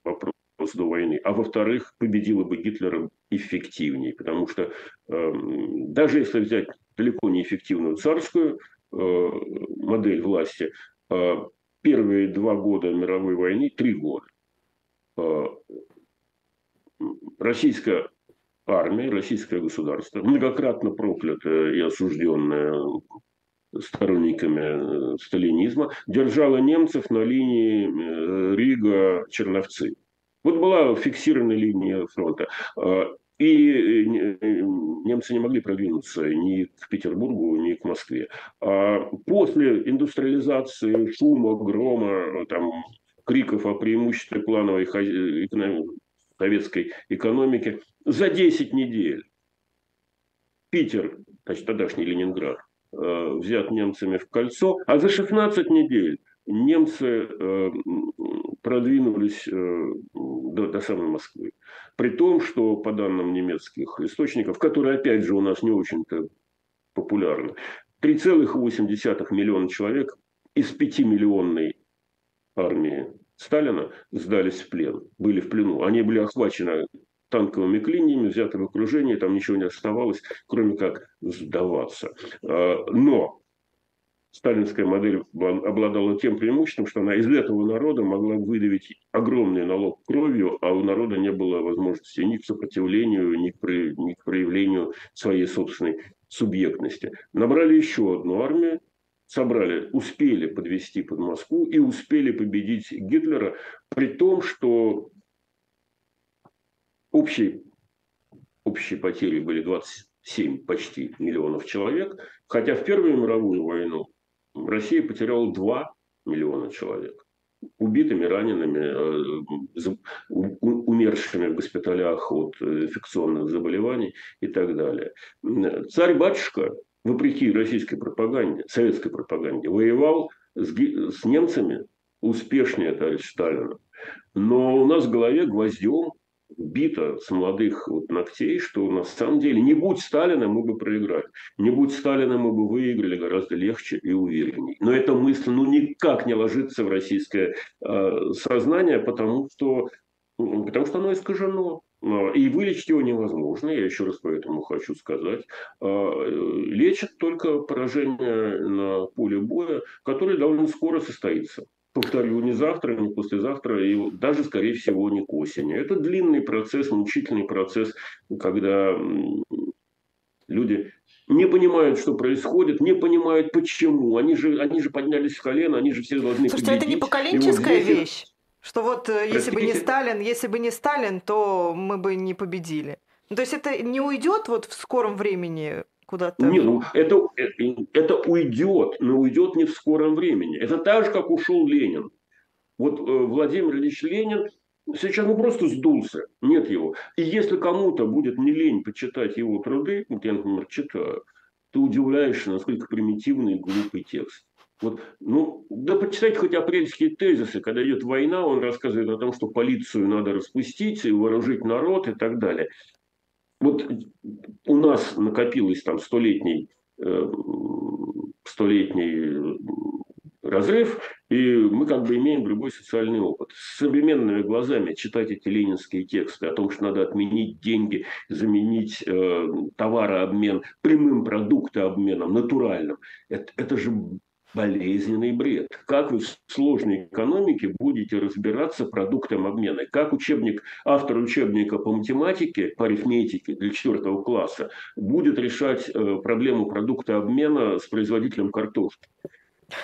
вопрос до войны, а во-вторых, победила бы Гитлера эффективнее, потому что эм, даже если взять далеко не эффективную царскую модель власти, первые два года мировой войны, три года, российская армия, российское государство, многократно проклятое и осужденное сторонниками э, сталинизма, держала немцев на линии э, Рига-Черновцы. Вот была фиксированная линия фронта. А, и э, немцы не могли продвинуться ни к Петербургу, ни к Москве. А после индустриализации, шума, грома, там, криков о преимуществе плановой советской экономики за 10 недель. Питер, значит, тогдашний Ленинград, э, взят немцами в кольцо, а за 16 недель немцы э, продвинулись э, до, до самой Москвы. При том, что по данным немецких источников, которые, опять же, у нас не очень-то популярны, 3,8 миллиона человек из 5-миллионной армии Сталина сдались в плен, были в плену. Они были охвачены танковыми клиньями, взяты в окружение, там ничего не оставалось, кроме как сдаваться. А, но сталинская модель обладала тем преимуществом, что она из этого народа могла выдавить огромный налог кровью, а у народа не было возможности ни к сопротивлению, ни к, ни к проявлению своей собственной субъектности. Набрали еще одну армию, собрали, успели подвести под Москву и успели победить Гитлера, при том, что общие, общие потери были 27 почти миллионов человек, хотя в Первую мировую войну Россия потеряла 2 миллиона человек убитыми, ранеными, э, умершими в госпиталях от инфекционных заболеваний и так далее. Царь-батюшка вопреки российской пропаганде, советской пропаганде, воевал с, с немцами успешнее товарищ Сталина. Но у нас в голове гвоздем вбито с молодых вот ногтей, что на самом деле не будь Сталина, мы бы проиграли. Не будь Сталина, мы бы выиграли гораздо легче и увереннее. Но эта мысль ну, никак не ложится в российское э, сознание, потому что, потому что оно искажено. А, и вылечить его невозможно, я еще раз поэтому хочу сказать. А, лечат только поражение на поле боя, которое довольно скоро состоится повторю, не завтра, не послезавтра, и даже, скорее всего, не к осени. Это длинный процесс, мучительный процесс, когда люди не понимают, что происходит, не понимают, почему. Они же, они же поднялись с колена, они же все должны Слушайте, победить. это не поколенческая вот вещь? Что вот? Э, если бы не Сталин, если бы не Сталин, то мы бы не победили. Ну, то есть это не уйдет вот в скором времени куда-то? Не, ну это, э, это уйдет, но уйдет не в скором времени. Это так же, как ушел Ленин. Вот э, Владимир Ильич Ленин сейчас ну, просто сдулся, нет его. И если кому-то будет не лень почитать его труды, вот я, например, читаю, ты удивляешься, насколько примитивный и глупый текст. Вот, ну, да почитайте хоть апрельские тезисы, когда идет война, он рассказывает о том, что полицию надо распустить, и вооружить народ и так далее вот у нас накопилось там столетний, э, столетний разрыв, и мы как бы имеем другой социальный опыт. С современными глазами читать эти ленинские тексты о том, что надо отменить деньги, заменить э, товарообмен прямым продуктообменом, натуральным, это, это же болезненный бред. Как вы в сложной экономике будете разбираться продуктом обмена? Как учебник, автор учебника по математике, по арифметике для четвертого класса будет решать э, проблему продукта обмена с производителем картошки?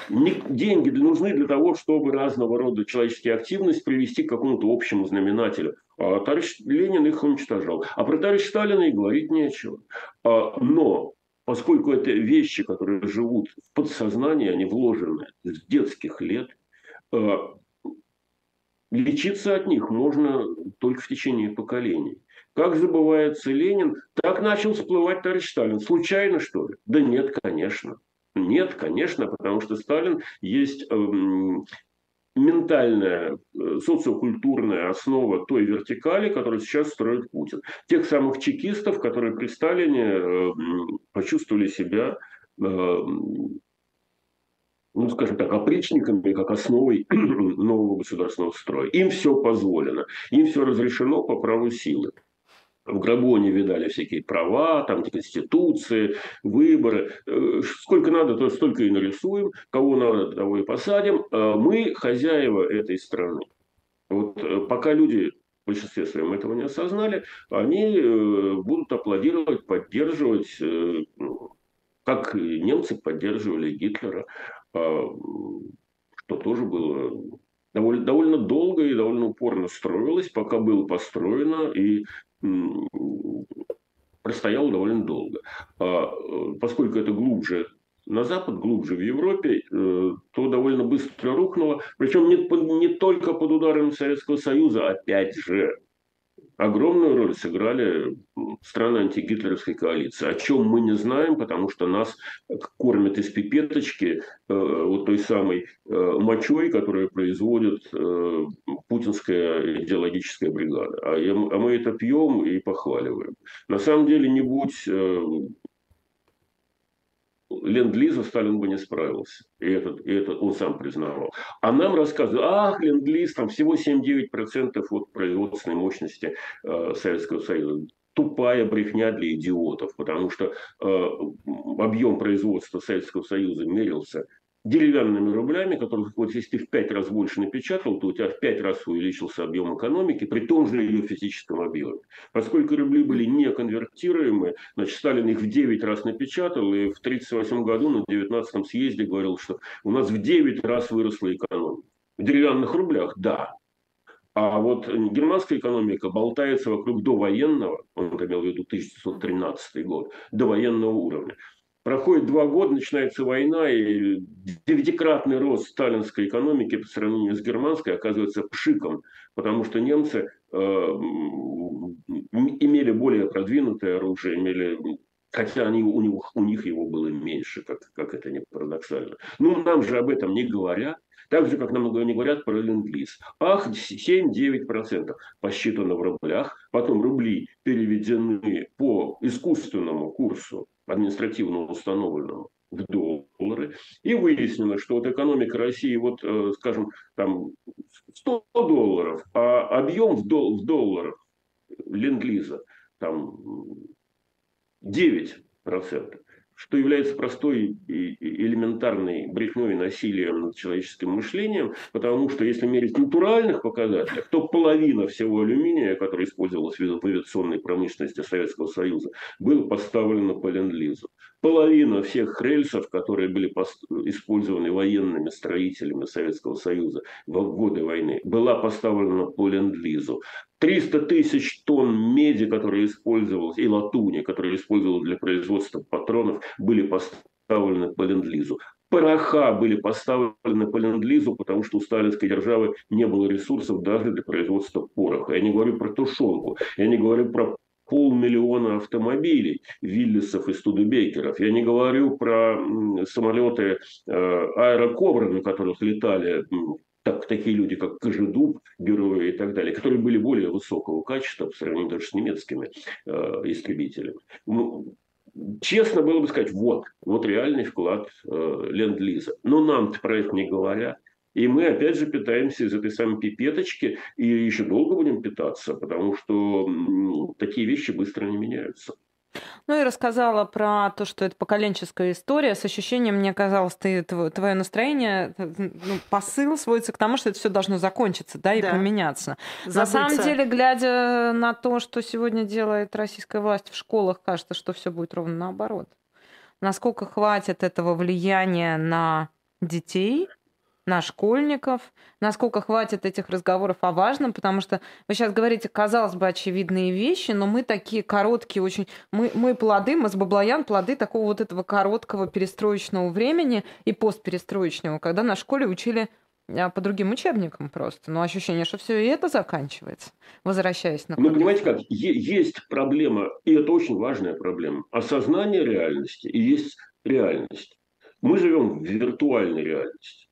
Деньги нужны для того, чтобы разного рода человеческие активности привести к какому-то общему знаменателю. А товарищ Ленин их уничтожал. А про товарища Сталина и говорить нечего. А, но поскольку это вещи, которые живут в подсознании, они вложены с детских лет, э, лечиться от них можно только в течение поколений. Как забывается Ленин, так начал всплывать товарищ Сталин. Случайно, что ли? Да нет, конечно. Нет, конечно, потому что Сталин есть эм, ментальная, э, социокультурная основа той вертикали, которую сейчас строит Путин. Тех самых чекистов, которые при Сталине э, почувствовали себя э, ну, скажем так, опричниками, как основой нового государственного строя. Им все позволено, им все разрешено по праву силы в гробу они видали всякие права, там, конституции, выборы. Э, сколько надо, то столько и нарисуем. Кого надо, того и посадим. А мы хозяева этой страны. Вот э, пока люди в большинстве своем этого не осознали, они э, будут аплодировать, поддерживать, ну, как немцы поддерживали Гитлера, а, что тоже было довольно, довольно долго и довольно упорно строилось, пока было построено и простоял довольно долго. А, поскольку это глубже на Запад, глубже в Европе, э, то довольно быстро рухнуло. Причем не, не только под ударами Советского Союза, опять же, огромную роль сыграли страны антигитлеровской коалиции, о чем мы не знаем, потому что нас кормят из пипеточки э, вот той самой э, мочой, которую производит э, путинская идеологическая бригада. А, а мы это пьем и похваливаем. На самом деле, не будь ленд-лиза Сталин бы не справился. И это, и это он сам признавал. А нам рассказывают, ах, ленд-лиз, там всего 7-9% от производственной мощности э, Советского Союза. Тупая брехня для идиотов, потому что э, объем производства Советского Союза мерился деревянными рублями, которых вот если ты в пять раз больше напечатал, то у тебя в пять раз увеличился объем экономики при том же ее физическом объеме. Поскольку рубли были не конвертируемы, значит, Сталин их в 9 раз напечатал, и в 1938 году на 19-м съезде говорил, что у нас в 9 раз выросла экономика. В деревянных рублях, да. А вот германская экономика болтается вокруг довоенного, он имел в виду 1913 год, довоенного уровня. Проходит два года, начинается война, и девятикратный рост сталинской экономики по сравнению с германской оказывается пшиком, потому что немцы э, имели более продвинутое оружие, имели Хотя они, у, них, у них его было меньше, как, как это не парадоксально. Ну, нам же об этом не говорят. Так же, как нам не говорят про ленд-лиз. Ах, 7-9% посчитано в рублях, потом рубли переведены по искусственному курсу, административно установленному, в доллары. И выяснилось, что вот экономика России, вот, э, скажем, там 100 долларов, а объем в, дол- в долларах ленд-лиза там 9% что является простой и элементарной брехней насилием над человеческим мышлением, потому что если мерить натуральных показателях, то половина всего алюминия, который использовался в авиационной промышленности Советского Союза, было поставлено по ленд-лизу. Половина всех рельсов, которые были использованы военными строителями Советского Союза в годы войны, была поставлена по ленд-лизу. 300 тысяч тонн меди, которые использовалась, и латуни, которые использовалась для производства патронов, были поставлены по ленд-лизу. Пороха были поставлены по ленд-лизу, потому что у сталинской державы не было ресурсов даже для производства пороха. Я не говорю про тушенку, я не говорю про полмиллиона автомобилей, Виллисов и Студебекеров. Я не говорю про самолеты э, аэрокобры, на которых летали так, такие люди, как Кожедуб, герои и так далее, которые были более высокого качества по сравнению даже с немецкими э, истребителями. Ну, честно было бы сказать, вот, вот реальный вклад э, Ленд-Лиза. Но нам-то про это не говорят. И мы опять же питаемся из этой самой пипеточки, и еще долго будем питаться, потому что такие вещи быстро не меняются. Ну и рассказала про то, что это поколенческая история. С ощущением, мне казалось, ты, твое настроение, ну, посыл сводится к тому, что это все должно закончиться, да, и да. поменяться. Забыться. На самом деле, глядя на то, что сегодня делает российская власть в школах, кажется, что все будет ровно наоборот. Насколько хватит этого влияния на детей, на школьников, насколько хватит этих разговоров о важном, потому что вы сейчас говорите, казалось бы, очевидные вещи, но мы такие короткие очень... Мы, мы плоды, мы с Баблоян плоды такого вот этого короткого перестроечного времени и постперестроечного, когда на школе учили а, по другим учебникам просто. Но ощущение, что все и это заканчивается, возвращаясь на... Ну, понимаете как, есть проблема, и это очень важная проблема, осознание реальности и есть реальность. Мы живем в виртуальной реальности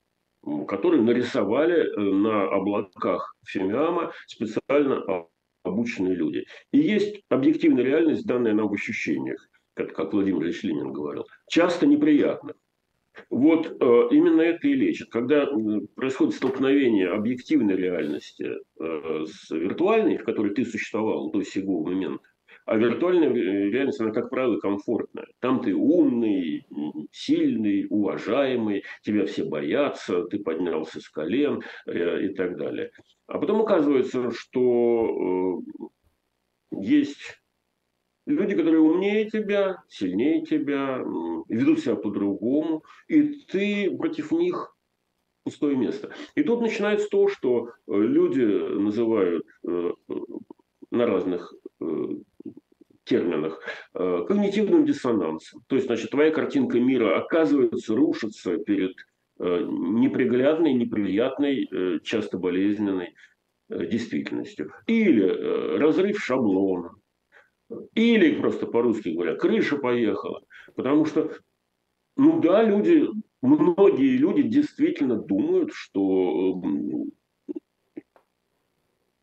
который нарисовали э, на облаках Фимиама специально обученные люди. И есть объективная реальность, данная нам в ощущениях, как, как Владимир Ильич Ленин говорил, часто неприятно. Вот э, именно это и лечит. Когда происходит столкновение объективной реальности э, с виртуальной, в которой ты существовал до сего момента, а виртуальная реальность, она, как правило, комфортная. Там ты умный, сильный, уважаемый, тебя все боятся, ты поднялся с колен э, и так далее. А потом оказывается, что э, есть люди, которые умнее тебя, сильнее тебя, ведут себя по-другому, и ты против них пустое место. И тут начинается то, что э, люди называют на разных терминах, э, когнитивным диссонансом. То есть, значит, твоя картинка мира оказывается, рушится перед э, неприглядной, неприятной, э, часто болезненной действительностью. Или разрыв шаблона. Или, просто по-русски говоря, крыша поехала. Потому что, ну да, люди, многие люди действительно думают, что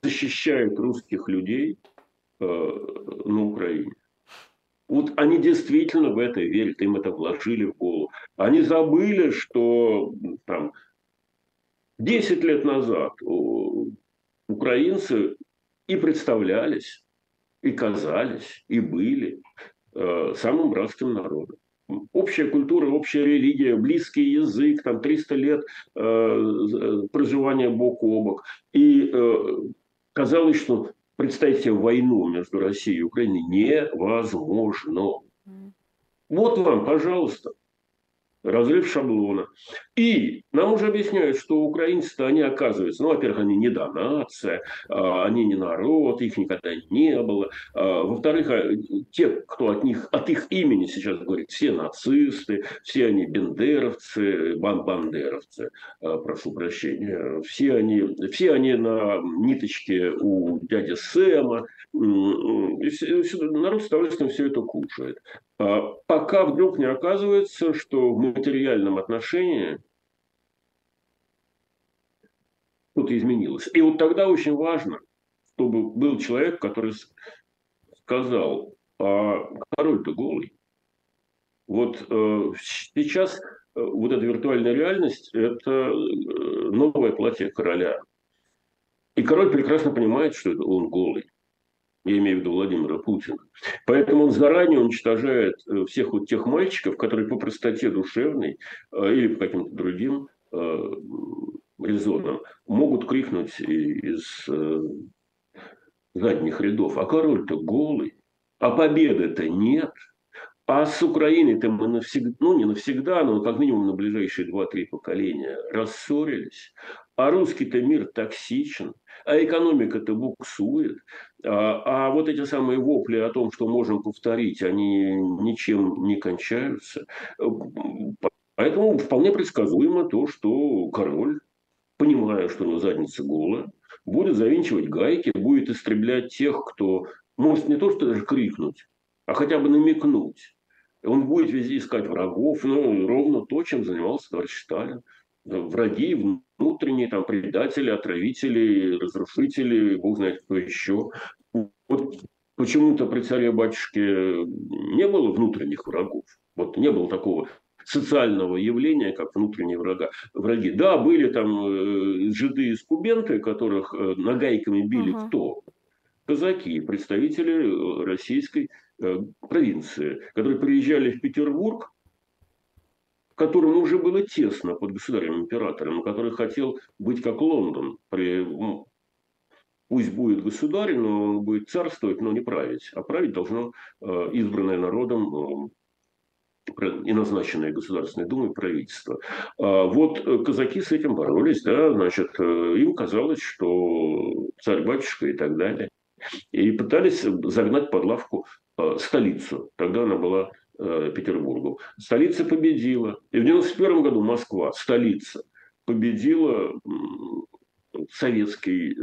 защищают русских людей – Э, на Украине. Вот они действительно в это верят, им это вложили в голову. Они забыли, что там 10 лет назад украинцы и представлялись, и казались, и были э, самым братским народом. Общая культура, общая религия, близкий язык, там 300 лет э, проживания бок о бок. И э, казалось, что представить себе войну между Россией и Украиной невозможно. Вот вам, пожалуйста, разрыв шаблона. И нам уже объясняют, что украинцы-то они оказываются, ну, во-первых, они не до нация, а, они не народ, их никогда не было. А, во-вторых, а, те, кто от них, от их имени сейчас говорит, все нацисты, все они бендеровцы, бан бандеровцы, прошу прощения, все они, все они на ниточке у дяди Сэма, народ с удовольствием все это кушает. Пока вдруг не оказывается, что в материальном отношении что-то изменилось. И вот тогда очень важно, чтобы был человек, который сказал, а король-то голый. Вот э, сейчас э, вот эта виртуальная реальность – это э, новое платье короля. И король прекрасно понимает, что это он голый. Я имею в виду Владимира Путина. Поэтому он заранее уничтожает э, всех вот тех мальчиков, которые по простоте душевной э, или по каким-то другим э, резонам могут крикнуть из задних рядов. А король-то голый, а победы-то нет. А с Украиной-то мы навсегда, ну не навсегда, но как минимум на ближайшие 2-3 поколения рассорились. А русский-то мир токсичен, а экономика-то буксует. А, а вот эти самые вопли о том, что можем повторить, они ничем не кончаются. Поэтому вполне предсказуемо то, что король, понимая, что у него задница голая, будет завинчивать гайки, будет истреблять тех, кто может не то что даже крикнуть, а хотя бы намекнуть. Он будет везде искать врагов, ну, ровно то, чем занимался товарищ Сталин. Враги внутренние, там, предатели, отравители, разрушители, бог знает кто еще. Вот почему-то при царе-батюшке не было внутренних врагов. Вот не было такого социального явления, как внутренние врага, враги. Да, были там э, жиды и скубенты, которых э, нагайками били uh-huh. кто? Казаки, представители э, российской э, провинции, которые приезжали в Петербург, которому уже было тесно под государем-императором, который хотел быть как Лондон. При, пусть будет государь, но он будет царствовать, но не править. А править должно э, избранное народом и назначенное Государственной Думой правительство. А вот э, казаки с этим боролись, да, значит, э, им казалось, что царь-батюшка и так далее. И пытались загнать под лавку э, столицу. Тогда она была Петербургу. Столица победила. И в 91 году Москва, столица, победила советский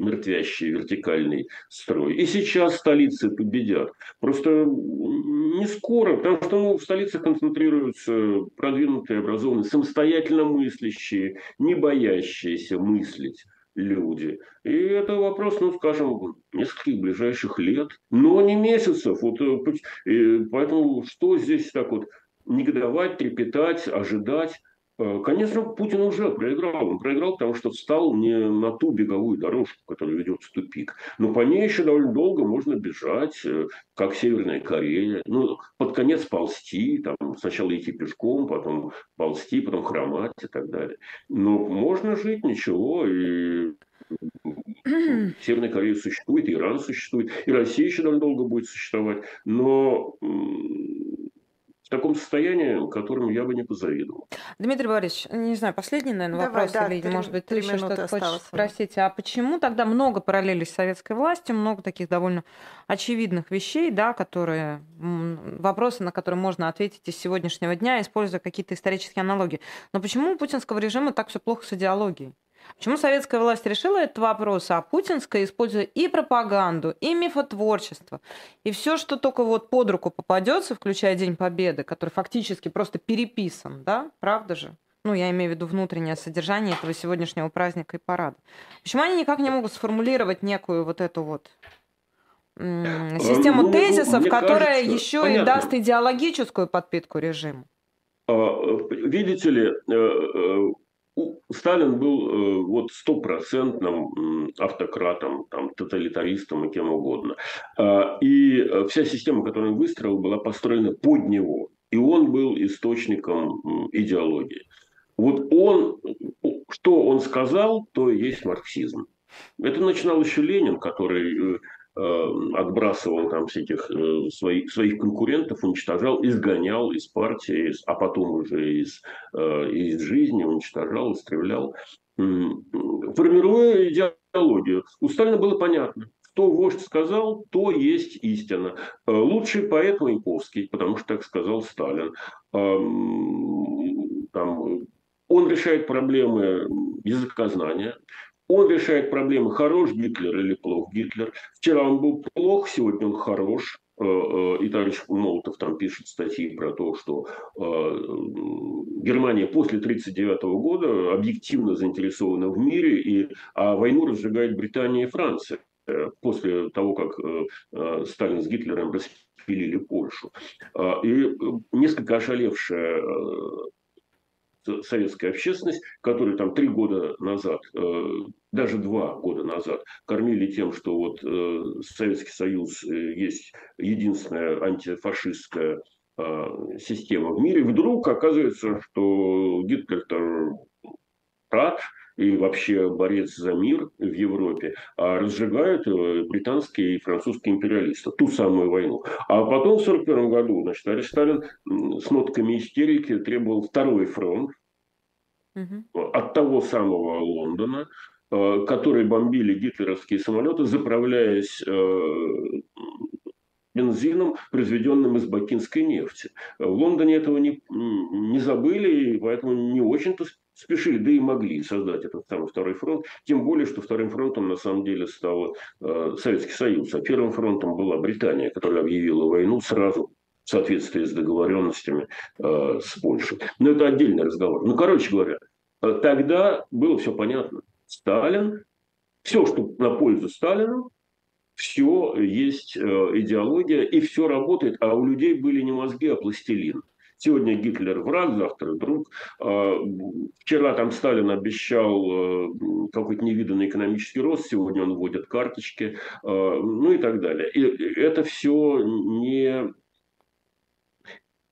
мертвящий вертикальный строй. И сейчас столицы победят. Просто не скоро, потому что ну, в столице концентрируются продвинутые, образованные, самостоятельно мыслящие, не боящиеся мыслить люди. И это вопрос, ну, скажем, нескольких ближайших лет, но не месяцев. Вот, э, поэтому что здесь так вот негодовать, трепетать, ожидать? Э, конечно, Путин уже проиграл. Он проиграл, потому что встал не на ту беговую дорожку, которая ведет в тупик. Но по ней еще довольно долго можно бежать, э, как Северная Корея. Ну, под конец ползти, там, сначала идти пешком, потом ползти, потом хромать и так далее. Но можно жить, ничего, и Северная Корея существует, Иран существует, и Россия еще довольно долго будет существовать. Но в таком состоянии, которым я бы не позавидовал. Дмитрий Борисович, не знаю, последний, наверное, Давай, вопрос, да, или, 3, может быть, ты еще что-то хочешь спросить. А почему тогда много параллелей с советской властью, много таких довольно очевидных вещей, да, которые, вопросы, на которые можно ответить из сегодняшнего дня, используя какие-то исторические аналогии. Но почему у путинского режима так все плохо с идеологией? Почему советская власть решила этот вопрос, а путинская, используя и пропаганду, и мифотворчество, и все, что только вот под руку попадется, включая День Победы, который фактически просто переписан, да, правда же? Ну, я имею в виду внутреннее содержание этого сегодняшнего праздника и парада. Почему они никак не могут сформулировать некую вот эту вот систему ну, тезисов, которая кажется, еще понятно. и даст идеологическую подпитку режиму? А, видите ли, э, э, Сталин был э, вот стопроцентным автократом, там, тоталитаристом и кем угодно. А, и э, вся система, которую он выстроил, была построена под него. И он был источником идеологии. Вот он, что он сказал, то есть марксизм. Это начинал еще Ленин, который э, Э, отбрасывал там всяких э, своих, своих конкурентов, уничтожал, изгонял из партии, а потом уже из, э, из жизни уничтожал, истреблял, формируя идеологию. У Сталина было понятно, что вождь сказал, то есть истина. Лучший поэт Маяковский, потому что так сказал Сталин. Там, он решает проблемы языкознания, он решает проблемы, хорош Гитлер или плох Гитлер. Вчера он был плох, сегодня он хорош. и товарищ Молотов там пишет статьи про то, что Германия после 1939 года объективно заинтересована в мире, и, а войну разжигает Британия и Франция после того, как Сталин с Гитлером распилили Польшу. И несколько ошалевшая советская общественность, которую там три года назад, э, даже два года назад кормили тем, что вот э, Советский Союз э, есть единственная антифашистская система в мире, вдруг оказывается, что Гитлер рад, и вообще борец за мир в Европе, а разжигают британские и французские империалисты, ту самую войну. А потом в 1941 году, значит, товарищ Сталин с нотками истерики требовал второй фронт, угу. от того самого Лондона, э, которые бомбили гитлеровские самолеты, заправляясь э, бензином, произведенным из бакинской нефти. В Лондоне этого не, не забыли, и поэтому не очень-то спешили, да и могли создать этот самый второй фронт. Тем более, что вторым фронтом на самом деле стал э, Советский Союз, а первым фронтом была Британия, которая объявила войну сразу в соответствии с договоренностями э, с Польшей. Но это отдельный разговор. Ну, короче говоря, э, тогда было все понятно. Сталин, все, что на пользу Сталину, все есть э, идеология, и все работает, а у людей были не мозги, а пластилин. Сегодня Гитлер враг, завтра друг. Э, вчера там Сталин обещал э, какой-то невиданный экономический рост, сегодня он вводит карточки, ну и так далее. И это все не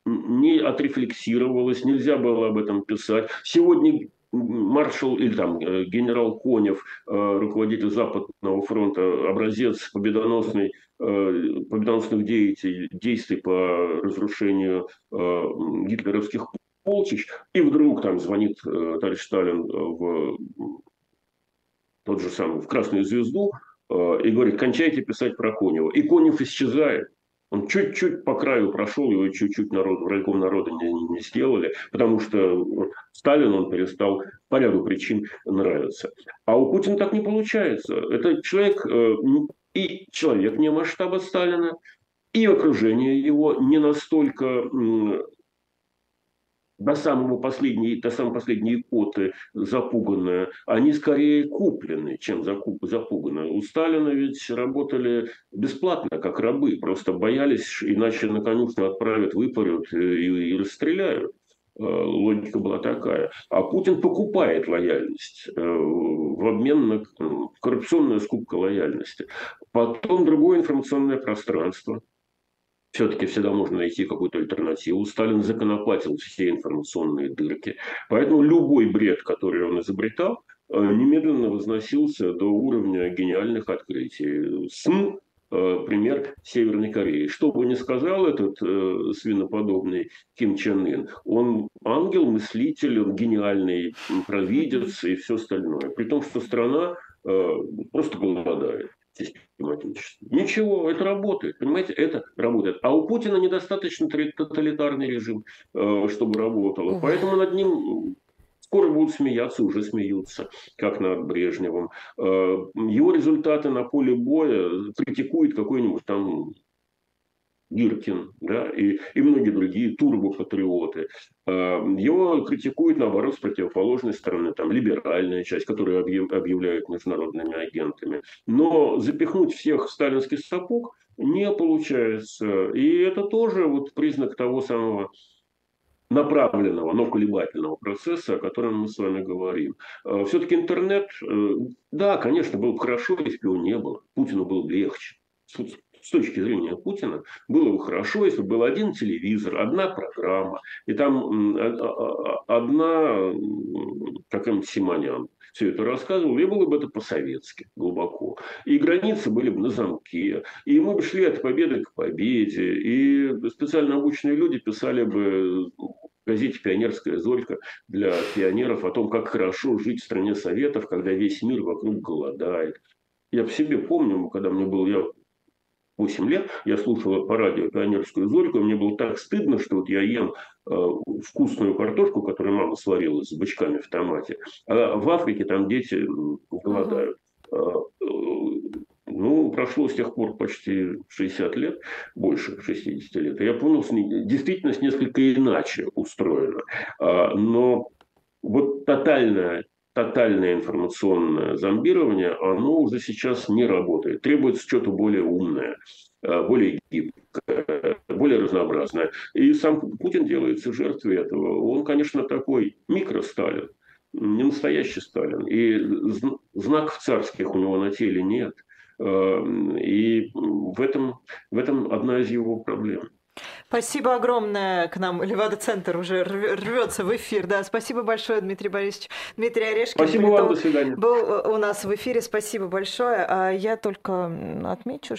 не отрефлексировалось, нельзя было об этом писать. Сегодня маршал или там э, генерал Конев, э, руководитель Западного фронта, образец победоносной, э, победоносных действий, по разрушению гитлеровских полчищ, и вдруг там звонит товарищ Сталин в тот же самый, в Красную Звезду, и говорит, кончайте писать про Конева. И Конев исчезает. Он чуть-чуть по краю прошел, его чуть-чуть народ, врагом народа не, не сделали, потому что Сталин он перестал по ряду причин нравиться. А у Путина так не получается. Это человек, э, и человек не масштаба Сталина, и окружение его не настолько до самого последней, до самой последней икоты запуганные, они скорее куплены, чем закуп, запуганы. У Сталина ведь работали бесплатно, как рабы, просто боялись, иначе на конюшню отправят, выпарют и, и расстреляют. Э, логика была такая. А Путин покупает лояльность э, в обмен на коррупционную скупку лояльности. Потом другое информационное пространство – все-таки всегда можно найти какую-то альтернативу. Сталин законопатил все информационные дырки. Поэтому любой бред, который он изобретал, э, немедленно возносился до уровня гениальных открытий. СМ э, пример Северной Кореи. Что бы ни сказал этот э, свиноподобный Ким Чен Ын, он ангел, мыслитель, он гениальный провидец и все остальное. При том, что страна просто голодает систематически. Ничего, это работает, понимаете, это работает. А у Путина недостаточно тоталитарный режим, э, чтобы работало. Поэтому над ним скоро будут смеяться, уже смеются, как над Брежневым. Э, его результаты на поле боя критикует какой-нибудь там Гиркин да, и, и многие другие турбопатриоты. А, его критикуют, наоборот, с противоположной стороны, там, либеральная часть, которую объявляют международными агентами. Но запихнуть всех в сталинский сапог не получается. И это тоже вот признак того самого направленного, но колебательного процесса, о котором мы с вами говорим. А, Все-таки интернет, э, да, конечно, было бы хорошо, если бы его не было. Путину было бы легче с точки зрения Путина, было бы хорошо, если бы был один телевизор, одна программа, и там а, а, а, одна какая-нибудь Симонян все это рассказывал, и было бы это по-советски глубоко. И границы были бы на замке, и мы бы шли от победы к победе, и специально обученные люди писали бы газете «Пионерская зорька» для пионеров о том, как хорошо жить в стране Советов, когда весь мир вокруг голодает. Я по себе помню, когда мне был, я 8 лет, я слушал по радио «Пионерскую зорьку», мне было так стыдно, что вот я ем э, вкусную картошку, которую мама сварила с бычками в томате, а в Африке там дети голодают. Uh-huh. Ну, Ну, прошло с тех пор почти 60 лет, больше 60 лет. я понял, действительность несколько иначе устроена. А, но вот тотальное, тотальное информационное зомбирование, оно уже сейчас не работает. Требуется что-то более умное, а, более гибкое, более разнообразное. И сам Путин делается жертвой этого. Он, конечно, такой микро-Сталин, не настоящий Сталин. И знаков царских у него на теле нет – Эм, и в этом, в этом одна из его проблем. Спасибо огромное к нам. Левада-центр уже рвется в эфир. Да, спасибо большое, Дмитрий Борисович. Дмитрий Орешкин. Спасибо вам, до свидания. Был у нас в эфире. Спасибо большое. А я только отмечу,